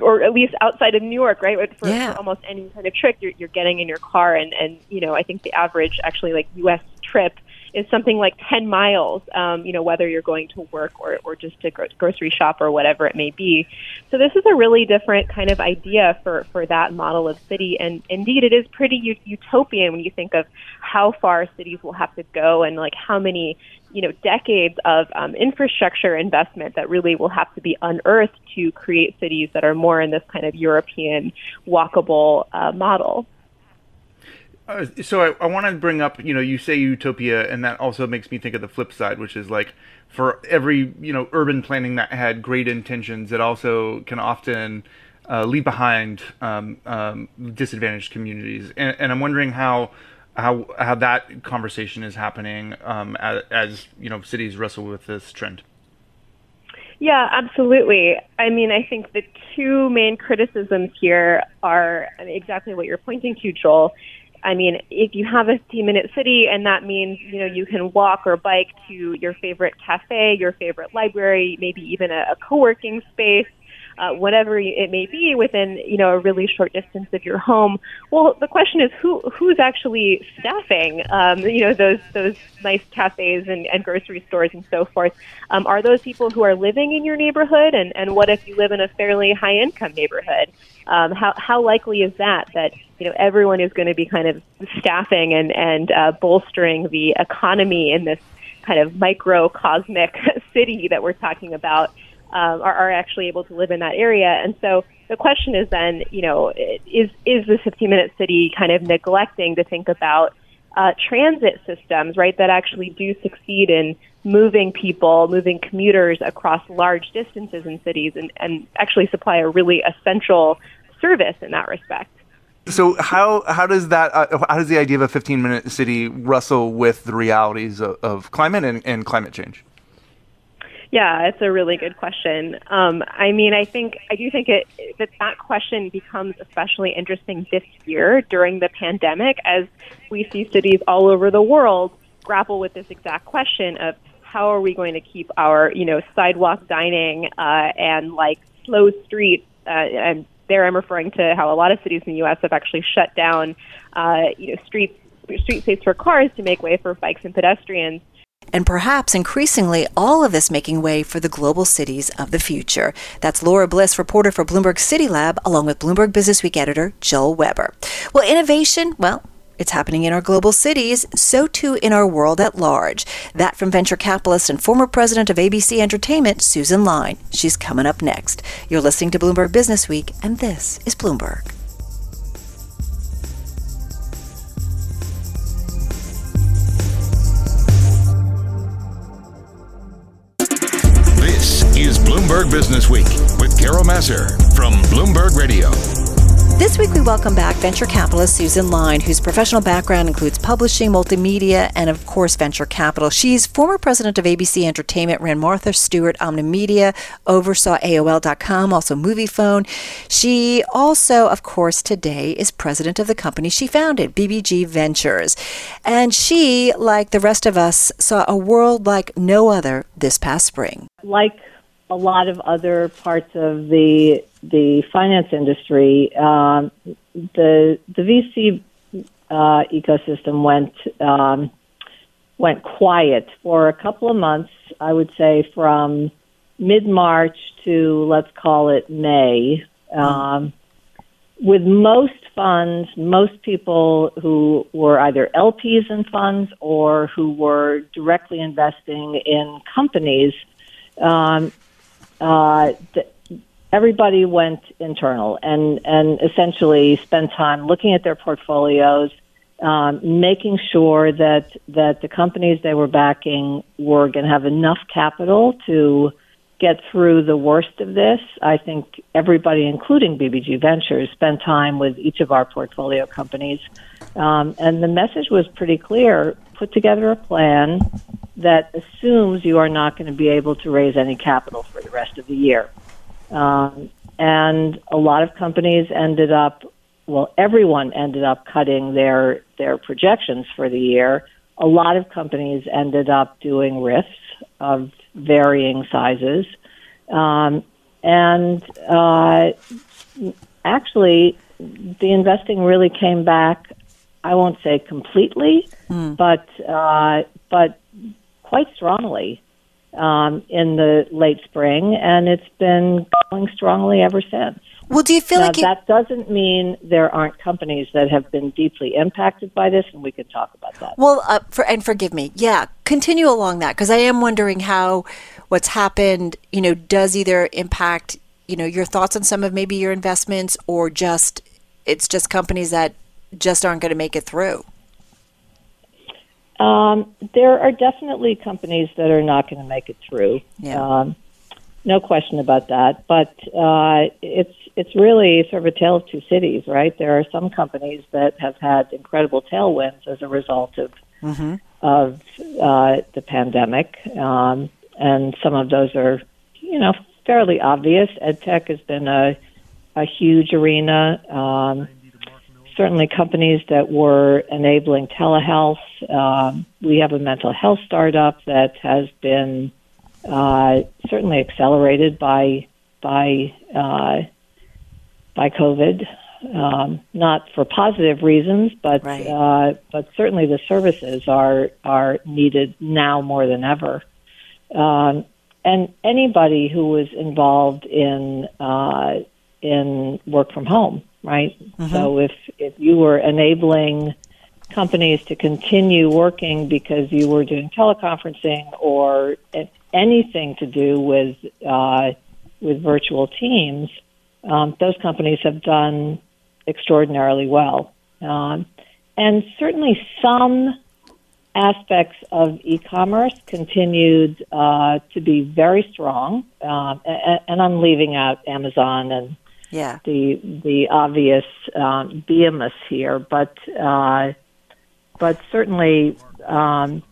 or at least outside of New York, right? For, yeah. for almost any kind of trip, you're, you're getting in your car, and and you know, I think the average actually like U.S. trip is something like 10 miles, um, you know, whether you're going to work or, or just to gro- grocery shop or whatever it may be. So this is a really different kind of idea for, for that model of city. And indeed, it is pretty u- utopian when you think of how far cities will have to go and like how many you know decades of um, infrastructure investment that really will have to be unearthed to create cities that are more in this kind of European walkable uh, model. Uh, so I, I want to bring up, you know, you say utopia, and that also makes me think of the flip side, which is like for every you know urban planning that had great intentions, it also can often uh, leave behind um, um, disadvantaged communities, and, and I'm wondering how how how that conversation is happening um, as, as you know cities wrestle with this trend. Yeah, absolutely. I mean, I think the two main criticisms here are exactly what you're pointing to, Joel. I mean, if you have a 15 minute city and that means, you know, you can walk or bike to your favorite cafe, your favorite library, maybe even a, a co-working space, uh, whatever it may be within you know a really short distance of your home. Well, the question is who who's actually staffing um, you know those those nice cafes and, and grocery stores and so forth. Um, are those people who are living in your neighborhood? And and what if you live in a fairly high income neighborhood? Um, how how likely is that that you know everyone is going to be kind of staffing and and uh, bolstering the economy in this kind of microcosmic *laughs* city that we're talking about? Um, are, are actually able to live in that area. And so the question is then, you know, is is the 15 minute city kind of neglecting to think about uh, transit systems, right, that actually do succeed in moving people, moving commuters across large distances in cities, and, and actually supply a really essential service in that respect. So how how does that uh, how does the idea of a 15 minute city wrestle with the realities of, of climate and, and climate change? Yeah, it's a really good question. Um, I mean, I think I do think it that that question becomes especially interesting this year during the pandemic as we see cities all over the world grapple with this exact question of how are we going to keep our you know sidewalk dining uh, and like slow streets uh, and there I'm referring to how a lot of cities in the U.S. have actually shut down uh, you know streets street space for cars to make way for bikes and pedestrians and perhaps increasingly all of this making way for the global cities of the future. That's Laura Bliss, reporter for Bloomberg City Lab, along with Bloomberg Businessweek editor Joel Weber. Well, innovation, well, It's happening in our global cities, so too in our world at large. That from venture capitalist and former president of ABC Entertainment, Susan Lyne. She's coming up next. You're listening to Bloomberg Business Week, and this is Bloomberg. Bloomberg Business Week with Carol Massar from Bloomberg Radio. This week, we welcome back venture capitalist Susan Lyne, whose professional background includes publishing, multimedia, and of course, venture capital. She's former president of ABC Entertainment, ran Martha Stewart Omnimedia, oversaw AOL.com, also Moviefone. She also, of course, today is president of the company she founded, BBG Ventures. And she, like the rest of us, saw a world like no other this past spring. Like a lot of other parts of the the finance industry, um, the the VC uh, ecosystem went um, went quiet for a couple of months. I would say from mid March to let's call it May. Um, with most funds, most people who were either LPs in funds or who were directly investing in companies, um, uh, th- everybody went internal and, and essentially spent time looking at their portfolios, um, making sure that, that the companies they were backing were going to have enough capital to get through the worst of this. I think everybody, including BBG Ventures, spent time with each of our portfolio companies. Um, and the message was pretty clear put together a plan that assumes you are not going to be able to raise any capital for the rest of the year. Um, and a lot of companies ended up, well, everyone ended up cutting their, their projections for the year. A lot of companies ended up doing RIFs of varying sizes. Um, and uh, actually, the investing really came back. I won't say completely, Hmm. but uh, but quite strongly um, in the late spring, and it's been going strongly ever since. Well, do you feel now, like you, that doesn't mean there aren't companies that have been deeply impacted by this, and we could talk about that. Well, uh, for, and forgive me. Yeah, continue along that because I am wondering how what's happened, you know, does either impact, you know, your thoughts on some of maybe your investments or just it's just companies that just aren't going to make it through. Um, there are definitely companies that are not going to make it through. Yeah. Um, no question about that. But uh, it's it's really sort of a tale of two cities, right? There are some companies that have had incredible tailwinds as a result of Mm-hmm. of uh, the pandemic, um, and some of those are, you know, fairly obvious. EdTech has been a a huge arena. Um, certainly, companies that were enabling telehealth. Um, we have a mental health startup that has been uh, certainly accelerated by by uh, by COVID. Um, not for positive reasons, but Right. uh, but certainly the services are are needed now more than ever. Um, and anybody who was involved in uh, in work from home, right? So if if you were enabling companies to continue working because you were doing teleconferencing or anything to do with uh, with virtual teams, um, those companies have done extraordinarily well. Um, and certainly some aspects of e-commerce continued uh, to be very strong. Um, and, and I'm leaving out Amazon and Yeah. the the obvious um, behemoths here, but uh, but certainly um,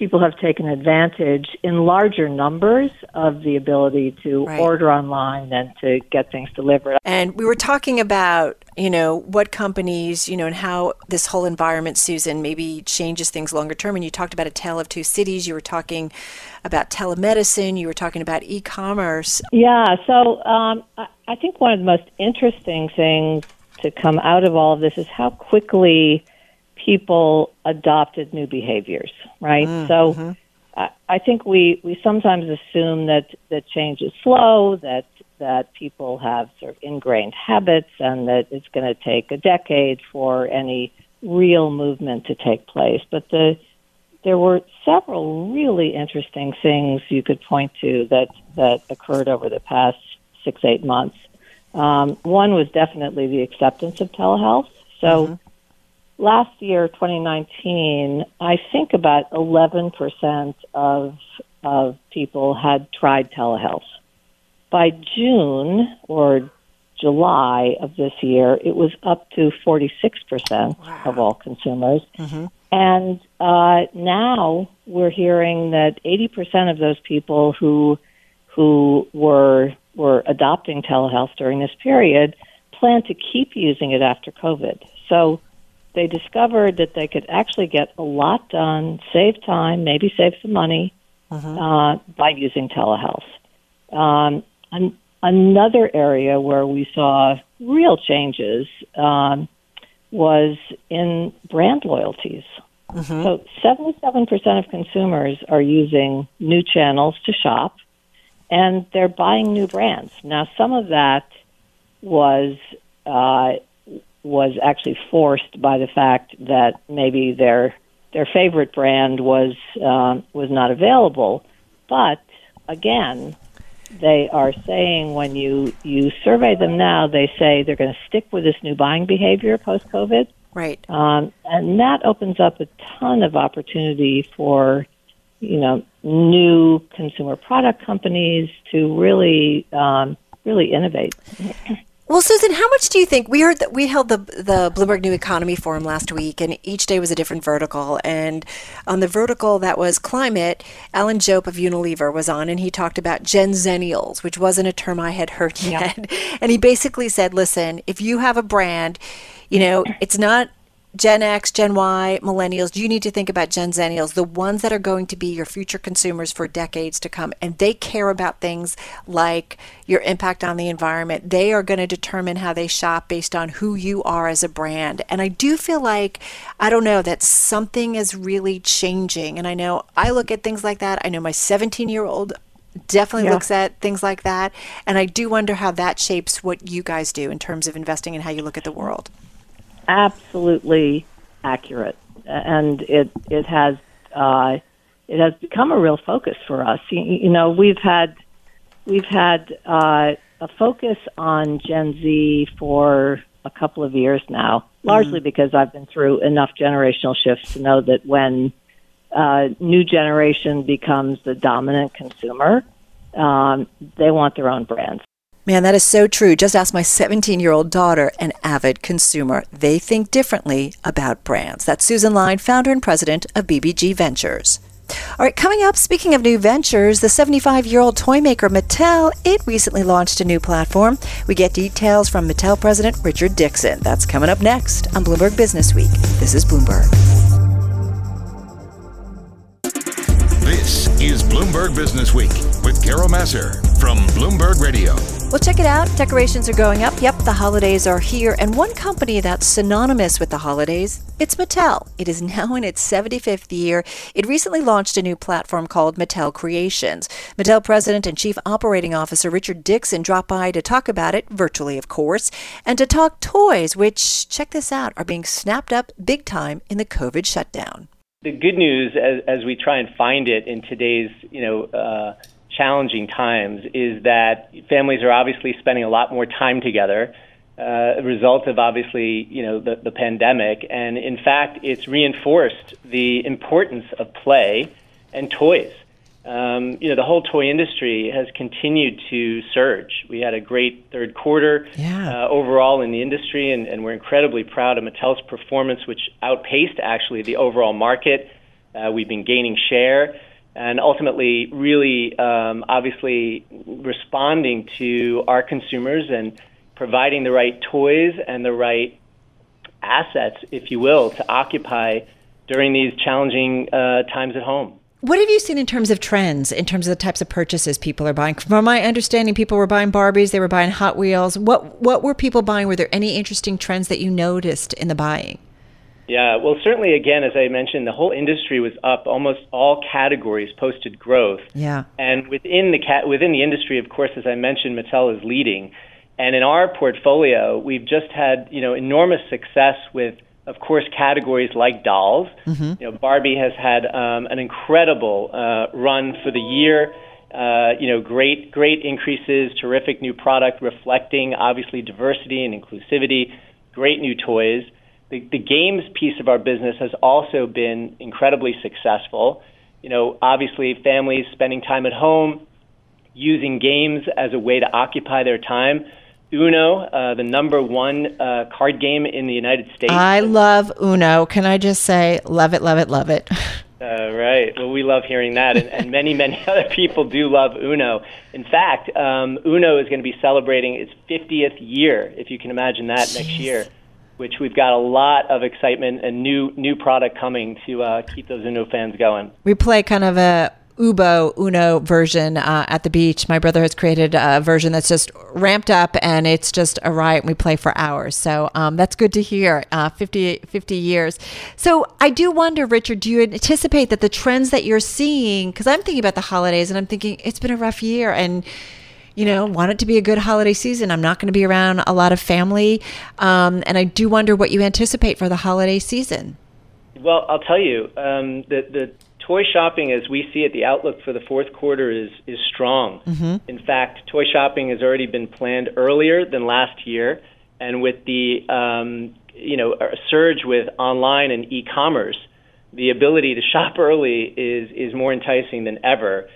people have taken advantage in larger numbers of the ability to Right. order online and to get things delivered. And we were talking about, you know, what companies, you know, and how this whole environment, Susan, maybe changes things longer term. And you talked about a tale of two cities. You were talking about telemedicine. You were talking about e-commerce. Yeah, so um, I think one of the most interesting things to come out of all of this is how quickly people adopted new behaviors, right? so I, I think we, we sometimes assume that, that change is slow, that that people have sort of ingrained habits, and that it's going to take a decade for any real movement to take place. But the there were several really interesting things you could point to that that occurred over the past six eight months. Um, one was definitely the acceptance of telehealth. So mm-hmm. Last year, 2019, I think about 11% of of people had tried telehealth. By June or July of this year, it was up to 46% wow. of all consumers. Mm-hmm. And uh, now we're hearing that 80% of those people who who were were adopting telehealth during this period plan to keep using it after COVID. So they discovered that they could actually get a lot done, save time, maybe save some money mm-hmm. uh, by using telehealth. Um, another area where we saw real changes um, was in brand loyalties. Mm-hmm. So 77% of consumers are using new channels to shop, and they're buying new brands. Now, some of that was uh, was actually forced by the fact that maybe their their favorite brand was uh, was not available. But again, they are saying when you you survey them now, they say they're going to stick with this new buying behavior post COVID. Right. Um, and that opens up a ton of opportunity for you know new consumer product companies to really um, really innovate. Well, Susan, how much do you think we heard that we held the the Bloomberg New Economy Forum last week, and each day was a different vertical. And on the vertical that was climate, Alan Jope of Unilever was on, and he talked about Gen Zennials, which wasn't a term I had heard yet. Yeah. *laughs* And he basically said, "Listen, if you have a brand, you know, it's not Gen X, Gen Y, millennials, you need to think about Gen Zennials, the ones that are going to be your future consumers for decades to come. And they care about things like your impact on the environment. They are going to determine how they shop based on who you are as a brand. And I do feel like, I don't know, that something is really changing. And I know I look at things like that. I know my 17 year old definitely yeah. looks at things like that. And I do wonder how that shapes what you guys do in terms of investing and how you look at the world absolutely accurate, and it it has uh, it has become a real focus for us. You, you know, we've had we've had uh, a focus on Gen Z for a couple of years now, largely mm-hmm. because I've been through enough generational shifts to know that when uh, new generation becomes the dominant consumer, um, they want their own brands. Man, that is so true. Just ask my 17 year old daughter, an avid consumer. They think differently about brands. That's Susan Lyne, founder and president of BBG Ventures. All right, coming up, speaking of new ventures, the 75 year old toy maker Mattel, it recently launched a new platform. We get details from Mattel President Richard Dixon. That's coming up next on Bloomberg Business Week. This is Bloomberg. This is Bloomberg Business Week with Carol Massar from Bloomberg Radio. Well, check it out. Decorations are going up. Yep, the holidays are here. And one company that's synonymous with the holidays, it's Mattel. It is *laughs* now in its 75th year. It recently launched a new platform called Mattel Creations. Mattel President and Chief Operating Officer Richard Dixon dropped by to talk about it, virtually, of course, and to talk toys, which, check this out, are being snapped up big time in the COVID shutdown. The good news, as, as we try and find it in today's, you know, uh, challenging times is that families are obviously spending a lot more time together. Uh, a result of obviously you know the, the pandemic, and in fact, it's reinforced the importance of play and toys. Um, you know, the whole toy industry has continued to surge. We had a great third quarter yeah. uh, overall in the industry, and, and, we're incredibly proud of Mattel's performance, which outpaced actually the overall market. Uh, we've been gaining share and ultimately really um, obviously responding to our consumers and providing the right toys and the right assets, if you will, to occupy during these challenging uh, times at home. What have you seen in terms of trends, in terms of the types of purchases people are buying? From my understanding, people were buying Barbies, they were buying Hot Wheels. What what were people buying? Were there any interesting trends that you noticed in the buying? Yeah, well, certainly, again, as I mentioned, the whole industry was up. Almost all categories posted growth. Yeah. And within the cat within the industry, of course, as I mentioned, Mattel is leading. And in our portfolio, we've just had you know enormous success with of course, categories like dolls. Mm-hmm. You know, Barbie has had um, an incredible uh, run for the year. Uh, you know, great, great increases, terrific new product reflecting obviously diversity and inclusivity, great new toys. The, the games piece of our business has also been incredibly successful. You know, obviously, families spending time at home, using games as a way to occupy their time. Uno, uh, the number one uh, card game in the United States. I love Uno. Can I just say, love it, love it, love it. *laughs* Uh, right. Well, we love hearing that, and, and many, many *laughs* other people do love Uno. In fact, um, Uno is going to be celebrating its 50th year, if you can imagine that, Jeez. next year. Which we've got a lot of excitement and new new product coming to uh, keep those Uno fans going. We play kind of a Ubo Uno version uh, at the beach. My brother has created a version that's just ramped up and it's just a riot. We play for hours. So um, that's good to hear. Uh, 50, 50 years. So I do wonder, Richard, do you anticipate that the trends that you're seeing, because I'm thinking about the holidays and I'm thinking it's been a rough year and you know, want it to be a good holiday season. I'm not going to be around a lot of family. Um, and I do wonder what you anticipate for the holiday season. Well, I'll tell you, um, the the toy shopping as we see it, the outlook for the fourth quarter is is strong. Mm-hmm. In fact, toy shopping has already been planned earlier than last year, and with the um, you know surge with online and e-commerce, the ability to shop early is is more enticing than ever.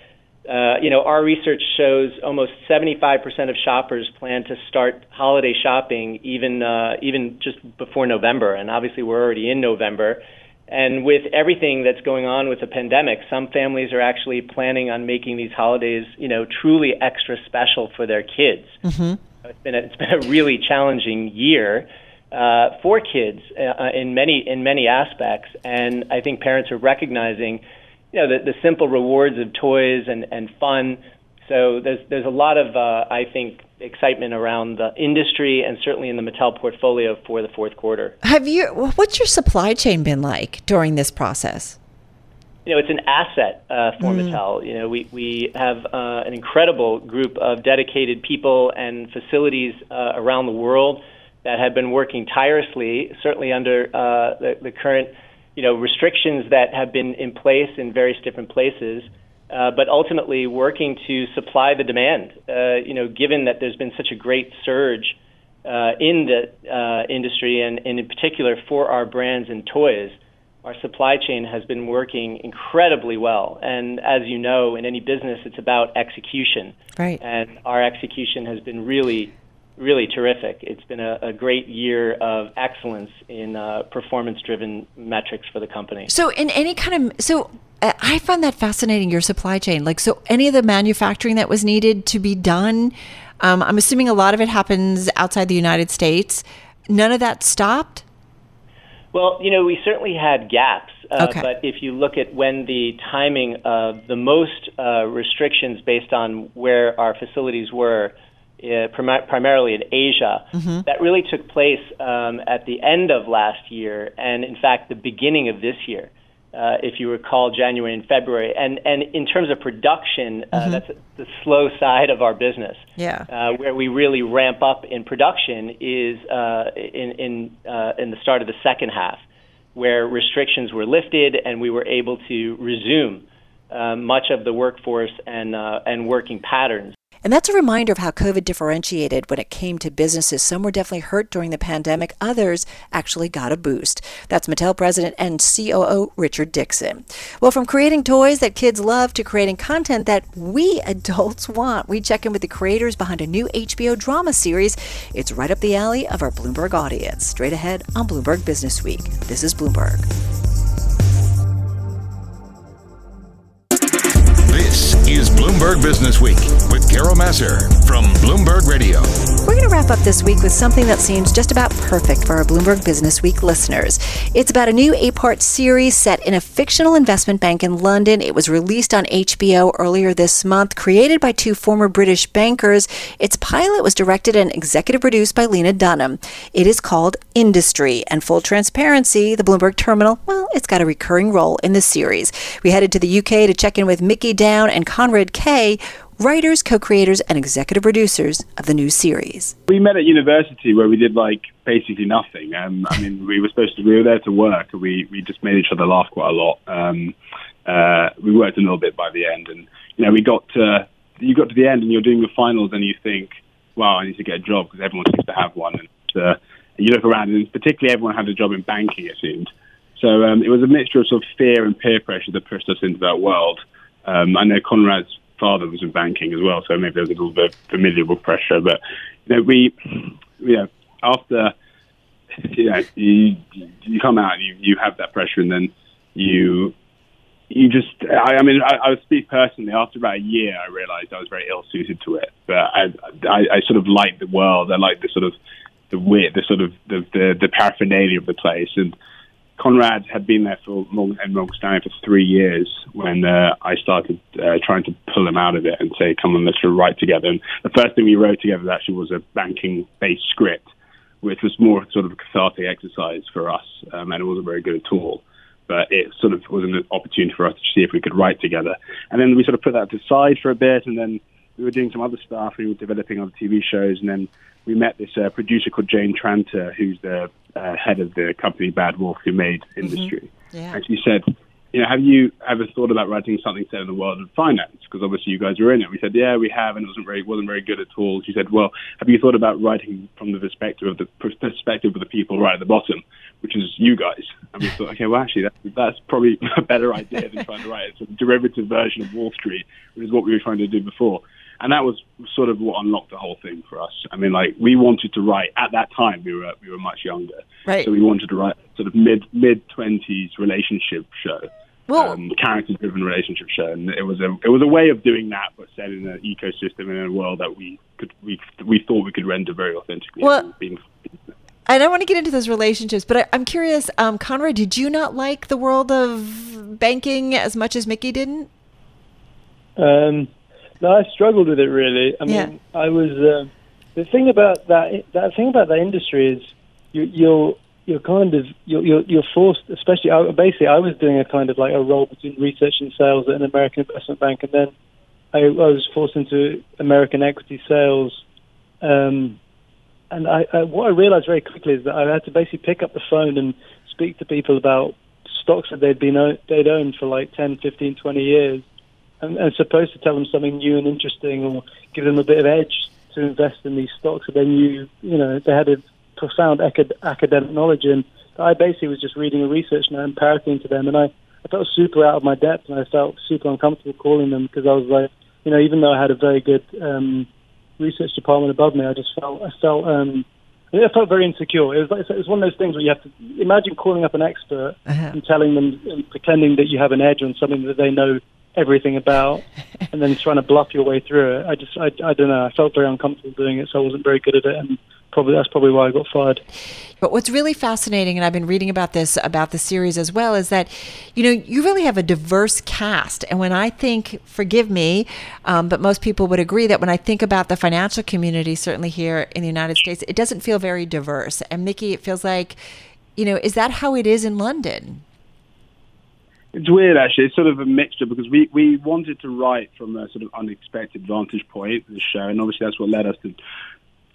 Uh, you know, our research shows almost 75% of shoppers plan to start holiday shopping even uh, even just before November, and obviously we're already in November. And with everything that's going on with the pandemic, some families are actually planning on making these holidays, you know, truly extra special for their kids. Mm-hmm. It's been a, it's been a really challenging year uh, for kids uh, in many in many aspects, and I think parents are recognizing, you know, the, the simple rewards of toys and, and fun. So there's there's a lot of uh, I think excitement around the industry and certainly in the Mattel portfolio for the fourth quarter. Have you? What's your supply chain been like during this process? You know, it's an asset uh, for Mm. Mattel. You know, we we have uh, an incredible group of dedicated people and facilities uh, around the world that have been working tirelessly, certainly under uh, the, the current, you know, restrictions that have been in place in various different places. Uh, but ultimately, working to supply the demand. Uh, you know, given that there's been such a great surge uh, in the uh, industry, and, and in particular for our brands and toys, our supply chain has been working incredibly well. And as you know, in any business, it's about execution. Right. And our execution has been really, really terrific. It's been a, a great year of excellence in uh, performance-driven metrics for the company. So, in any kind of so. I find that fascinating. Your supply chain, like so, any of the manufacturing that was needed to be done. Um, I'm assuming a lot of it happens outside the United States. None of that stopped. Well, you know, we certainly had gaps, uh, Okay. but if you look at when the timing of the most uh, restrictions based on where our facilities were, uh, prim- primarily in Asia, mm-hmm. that really took place um, at the end of last year, and in fact, the beginning of this year. Uh, if you recall, January and February, and and in terms of production, uh, Mhm. that's the slow side of our business Yeah. uh, where we really ramp up in production is uh, in in uh, in the start of the second half, where restrictions were lifted and we were able to resume uh, much of the workforce and uh, and working patterns. And that's a reminder of how COVID differentiated when it came to businesses. Some were definitely hurt during the pandemic, others actually got a boost. That's Mattel President and COO Richard Dixon. Well, from creating toys that kids love to creating content that we adults want, we check in with the creators behind a new HBO drama series. It's right up the alley of our Bloomberg audience. Straight ahead on Bloomberg Business Week. This is Bloomberg. Is Bloomberg Business Week with Carol Massar from Bloomberg Radio. We're going to wrap up this week with something that seems just about perfect for our Bloomberg Business Week listeners. It's about a new eight part series set in a fictional investment bank in London. It was released on HBO earlier this month, created by two former British bankers. Its pilot was directed and executive produced by Lena Dunham. It is called Industry, and full transparency, the Bloomberg Terminal, well, it's got a recurring role in the series. We headed to the UK to check in with Mickey Down and Konrad Kay, writers, co creators, and executive producers of the new series. We met at university where we did like basically nothing. Um, I mean, we were supposed to, we were there to work, we, we just made each other laugh quite a lot. Um, uh, we worked a little bit by the end, and you know, we got to, you got to the end, and you're doing your finals, and you think, wow, I need to get a job because everyone seems to have one. And uh, you look around, and particularly everyone had a job in banking, it seemed. So um, it was a mixture of sort of fear and peer pressure that pushed us into that world. Um, I know Konrad's father was in banking as well, so maybe there was a little bit of familial pressure. But you know, we, you know, after *laughs* you know, you you come out, you you have that pressure, and then you you just, I, I mean, I, I would speak personally. After about a year, I realized I was very ill suited to it. But I, I, I sort of liked the world. I liked the sort of the weird, the sort of the, the, the paraphernalia of the place. And Konrad had been there for long and long standing for three years when uh, I started uh, trying to pull him out of it and say, "Come on, let's write together." And the first thing we wrote together actually was a banking-based script, which was more sort of a cathartic exercise for us, um, and it wasn't very good at all but it sort of was an opportunity for us to see if we could write together. And then we sort of put that aside for a bit, and then we were doing some other stuff. We were developing other TV shows, and then we met this uh, producer called Jane Tranter, who's the uh, head of the company Bad Wolf, who made mm-hmm. Industry. Mm-hmm. Yeah. And she said, you know, have you ever thought about writing something set in the world of finance? Because obviously you guys are in it. We said, yeah, we have, and it wasn't very wasn't very good at all. She said, well, have you thought about writing from the perspective of the perspective of the people right at the bottom, which is you guys? And we thought, okay, well, actually, that, that's probably a better idea than trying to write a sort of derivative version of Wall Street, which is what we were trying to do before. And that was sort of what unlocked the whole thing for us. I mean, like we wanted to write at that time. We were we were much younger, right? So we wanted to write sort of mid mid twenties relationship show well, um, character-driven relationship show, and it was a it was a way of doing that, but set in an ecosystem in a world that we could we we thought we could render very authentically. Well, I don't want to get into those relationships, but I, am curious, um, Konrad, did you not like the world of banking as much as Mickey didn't? Um, no, I struggled with it really. I mean, Yeah. I was uh, the thing about that that thing about that industry is you, you're you're kind of you're, you're you're forced, especially I, basically I was doing a kind of like a role between research and sales at an American investment bank, and then I, I was forced into American equity sales. Um, and I, I, what I realized very quickly is that I had to basically pick up the phone and speak to people about stocks that they'd been they'd owned for like 10, 15, 20 years, and, and supposed to tell them something new and interesting or give them a bit of edge to invest in these stocks that they knew you know they had a profound acad- academic knowledge in. I basically was just reading a research note and parroting to them, and I, I felt super out of my depth, and I felt super uncomfortable calling them because I was like, you know, even though I had a very good um, research department above me, I just felt I felt um, I felt very insecure. It was like, it was one of those things where you have to imagine calling up an expert Uh-huh. and telling them and pretending that you have an edge on something that they know everything about, and then trying to bluff your way through it. I just I, I don't know. I felt very uncomfortable doing it, so I wasn't very good at it, and probably that's probably why I got fired. But what's really fascinating, and I've been reading about this about the series as well, is that you know you really have a diverse cast. And when I think, forgive me, um, but most people would agree that when I think about the financial community, certainly here in the United States, it doesn't feel very diverse. And Mickey, it feels like, you know, is that how it is in London? It's weird, actually. It's sort of a mixture because we, we wanted to write from a sort of unexpected vantage point, the show, and obviously that's what led us to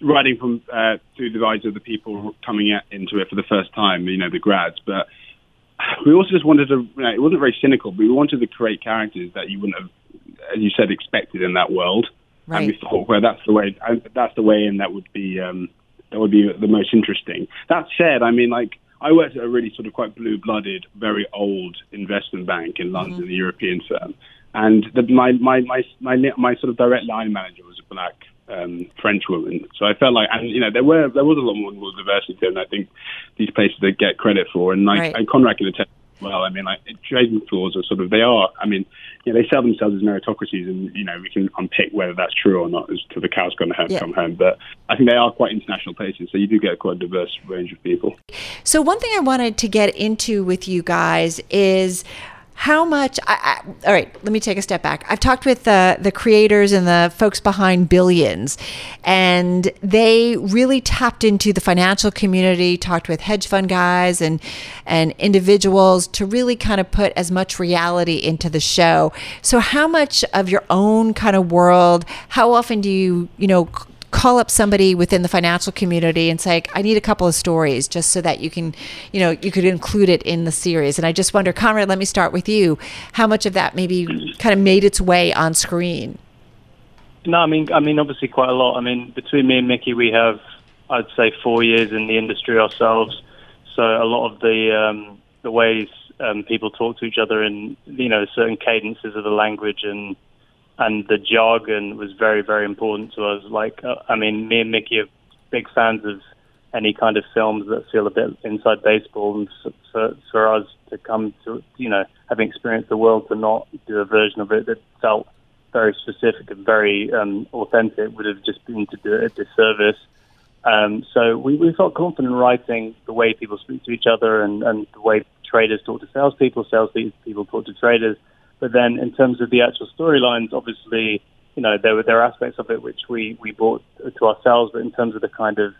writing from uh, through the eyes of the people coming at, into it for the first time, you know, the grads. But we also just wanted to, you know, it wasn't very cynical, but we wanted to create characters that you wouldn't have, as you said, expected in that world. Right. And we thought, well, that's the way, that's the way in that would be, um, that would be the most interesting. That said, I mean, like, I worked at a really sort of quite blue-blooded, very old investment bank in London, a European firm, and the, my, my my my my sort of direct line manager was a black um, French woman. So I felt like, and you know, there were there was a lot more, more diversity, and I think these places they get credit for, and like Right. and Konrad can attest. Well, I mean, like trading floors are sort of they are. I mean, you know, they sell themselves as meritocracies, and you know, we can unpick whether that's true or not as to the cows gonna home, Yeah. come home. But I think they are quite international places, so you do get quite a diverse range of people. So one thing I wanted to get into with you guys is how much I, I, all right let me take a step back. I've talked with the, the creators and the folks behind billions and they really tapped into the financial community talked with hedge fund guys and and individuals to really kind of put as much reality into the show. So how much of your own kind of world how often do you you know call up somebody within the financial community and say, I need a couple of stories just so that you can, you know, you could include it in the series. And I just wonder, Konrad, let me start with you. How much of that maybe kind of made its way on screen? No, I mean, I mean, obviously quite a lot. I mean, between me and Mickey, we have, I'd say, four years in the industry ourselves. So a lot of the um, the ways um, people talk to each other and you know certain cadences of the language and and the jargon was very very important to us. Like uh, I mean, me and Mickey are big fans of any kind of films that feel a bit inside baseball, and for, for us to come to you know having experienced the world to not do a version of it that felt very specific and very um, authentic would have just been to do it a disservice. Um, so we, we felt confident writing the way people speak to each other and, and the way traders talk to salespeople, salespeople talk to traders. But then in terms of the actual storylines, obviously, you know, there were there are aspects of it which we, we brought to ourselves, but in terms of the kind of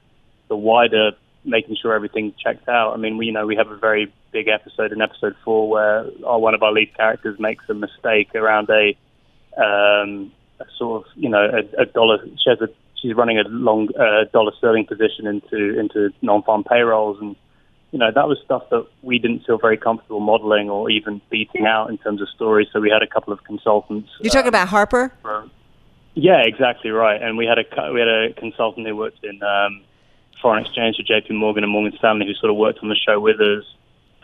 the wider making sure everything checks out. I mean, we you know we have a very big episode in episode four where our, one of our lead characters makes a mistake around a, um, a sort of you know a, a dollar. She a she's running a long uh, dollar sterling position into into non-farm payrolls, and you know that was stuff that we didn't feel very comfortable modeling or even beating out in terms of stories. So we had a couple of consultants. You're talking about Harper. yeah, exactly right. And we had a we had a consultant who worked in um, foreign exchange for J.P. Morgan and Morgan Stanley, who sort of worked on the show with us.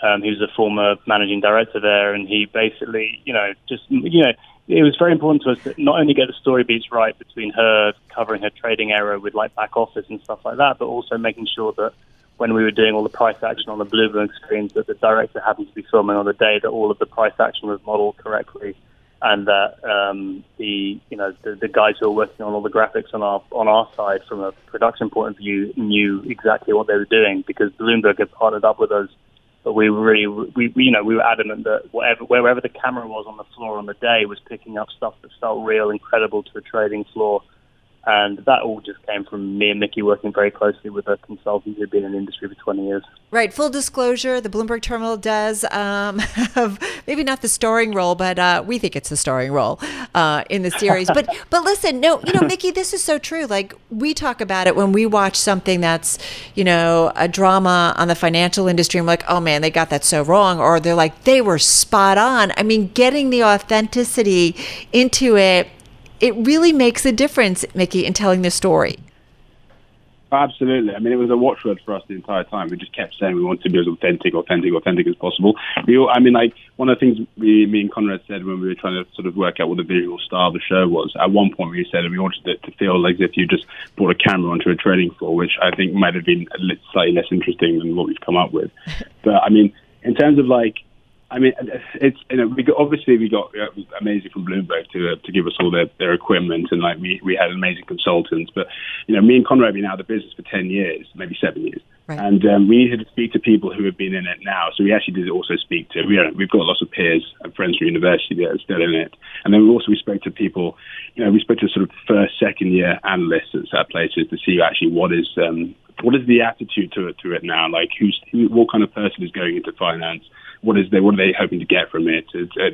Um, he was a former managing director there, and he basically, you know, just you know it was very important to us to not only get the story beats right between her covering her trading error with like back office and stuff like that, but also making sure that when we were doing all the price action on the Bloomberg screens, that the director happened to be filming on the day that all of the price action was modeled correctly, and that um, the you know the, the guys who were working on all the graphics on our on our side from a production point of view knew exactly what they were doing because Bloomberg had partnered up with us but we really, we, you know, we were adamant that whatever, wherever the camera was on the floor on the day was picking up stuff that felt real, incredible to the trading floor. And that all just came from me and Mickey working very closely with a consultant who'd been in the industry for 20 years. Right. Full disclosure, the Bloomberg Terminal does um, *laughs* have maybe not the starring role, but uh, we think it's the starring role uh, in the series. but *laughs* but listen, no, you know, Mickey, this is so true. Like we talk about it when we watch something that's, you know, a drama on the financial industry. I'm like, oh man, they got that so wrong, or they're like, they were spot on. I mean, getting the authenticity into it it really makes a difference, Mickey, in telling the story. Absolutely. I mean, it was a watchword for us the entire time. We just kept saying we want to be as authentic, authentic, authentic as possible. We, I mean, like one of the things we, me and Konrad said when we were trying to sort of work out what the visual style of the show was. At one point, we said we wanted it to feel as if you just brought a camera onto a trading floor, which I think might have been slightly less interesting than what we've come up with. *laughs* But I mean, in terms of like I mean, it's you know, we got, obviously we got amazing from Bloomberg to uh, to give us all their, their equipment and like we we had amazing consultants. But you know, me and Konrad have been out of the business for ten years, maybe seven years, right. and um, we needed to speak to people who have been in it now. So we actually did also speak to we we've got lots of peers and friends from university that are still in it, and then we also we spoke to people. You know, we spoke to sort of first, second year analysts at places to see actually what is um, what is the attitude to it to it now? Like who's who, what kind of person is going into finance? What is they what are they hoping to get from it? Uh,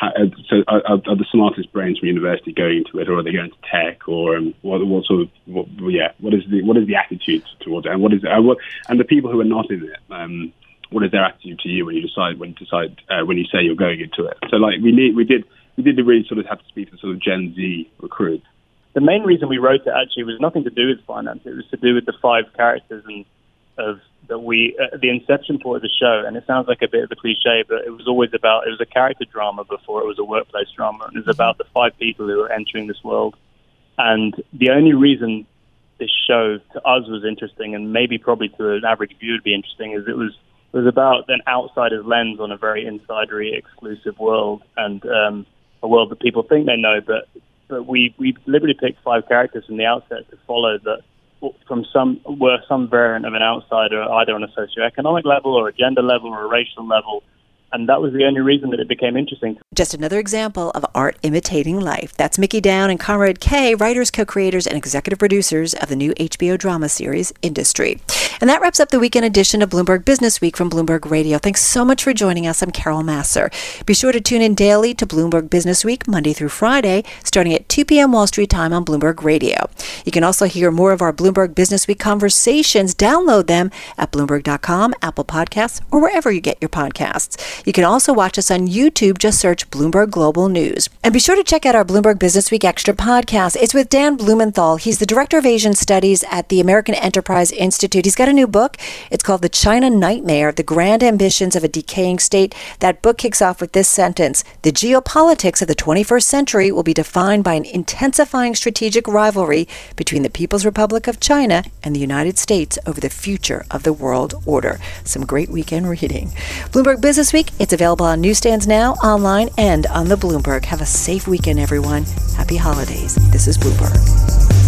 uh, so are, are, the smartest brains from university going into it, or are they going to tech, or um, what, what sort of what, yeah? What is the what is the attitude towards it, and what is uh, what and the people who are not in it? Um, what is their attitude to you when you decide when you decide uh, when you say you're going into it? So like we need we did we did really sort of have to speak to sort of Gen Z recruits. The main reason we wrote it actually was nothing to do with finance. It was to do with the five characters and of that we uh, the inception point of the show, and it sounds like a bit of a cliche, but it was always about it was a character drama before it was a workplace drama, and it was about the five people who were entering this world. And the only reason this show to us was interesting, and maybe probably to an average viewer would be interesting, is it was it was about an outsider's lens on a very insidery, exclusive world, and um, a world that people think they know, but but we we deliberately picked five characters from the outset to follow that from some were some variant of an outsider, either on a socioeconomic level or a gender level or a racial level, and that was the only reason that it became interesting. Just another example of art imitating life. That's Mickey Down and Konrad Kay, writers, co creators, and executive producers of the new HBO drama series Industry. And that wraps up the weekend edition of Bloomberg Business Week from Bloomberg Radio. Thanks so much for joining us. I'm Carol Massar. Be sure to tune in daily to Bloomberg Business Week, Monday through Friday, starting at 2 p.m. Wall Street time on Bloomberg Radio. You can also hear more of our Bloomberg Business Week conversations. Download them at Bloomberg.com, Apple Podcasts, or wherever you get your podcasts. You can also watch us on YouTube. Just search Bloomberg Global News. And be sure to check out our Bloomberg Business Week Extra podcast. It's with Dan Blumenthal. He's the Director of Asian Studies at the American Enterprise Institute. He's got a new book. It's called The China Nightmare The Grand Ambitions of a Decaying State. That book kicks off with this sentence The geopolitics of the 21st century will be defined by an intensifying strategic rivalry between the People's Republic of China and the United States over the future of the world order. Some great weekend reading. Bloomberg Business Week it's available on newsstands now, online, and on the Bloomberg. Have a safe weekend, everyone. Happy holidays. This is Bloomberg.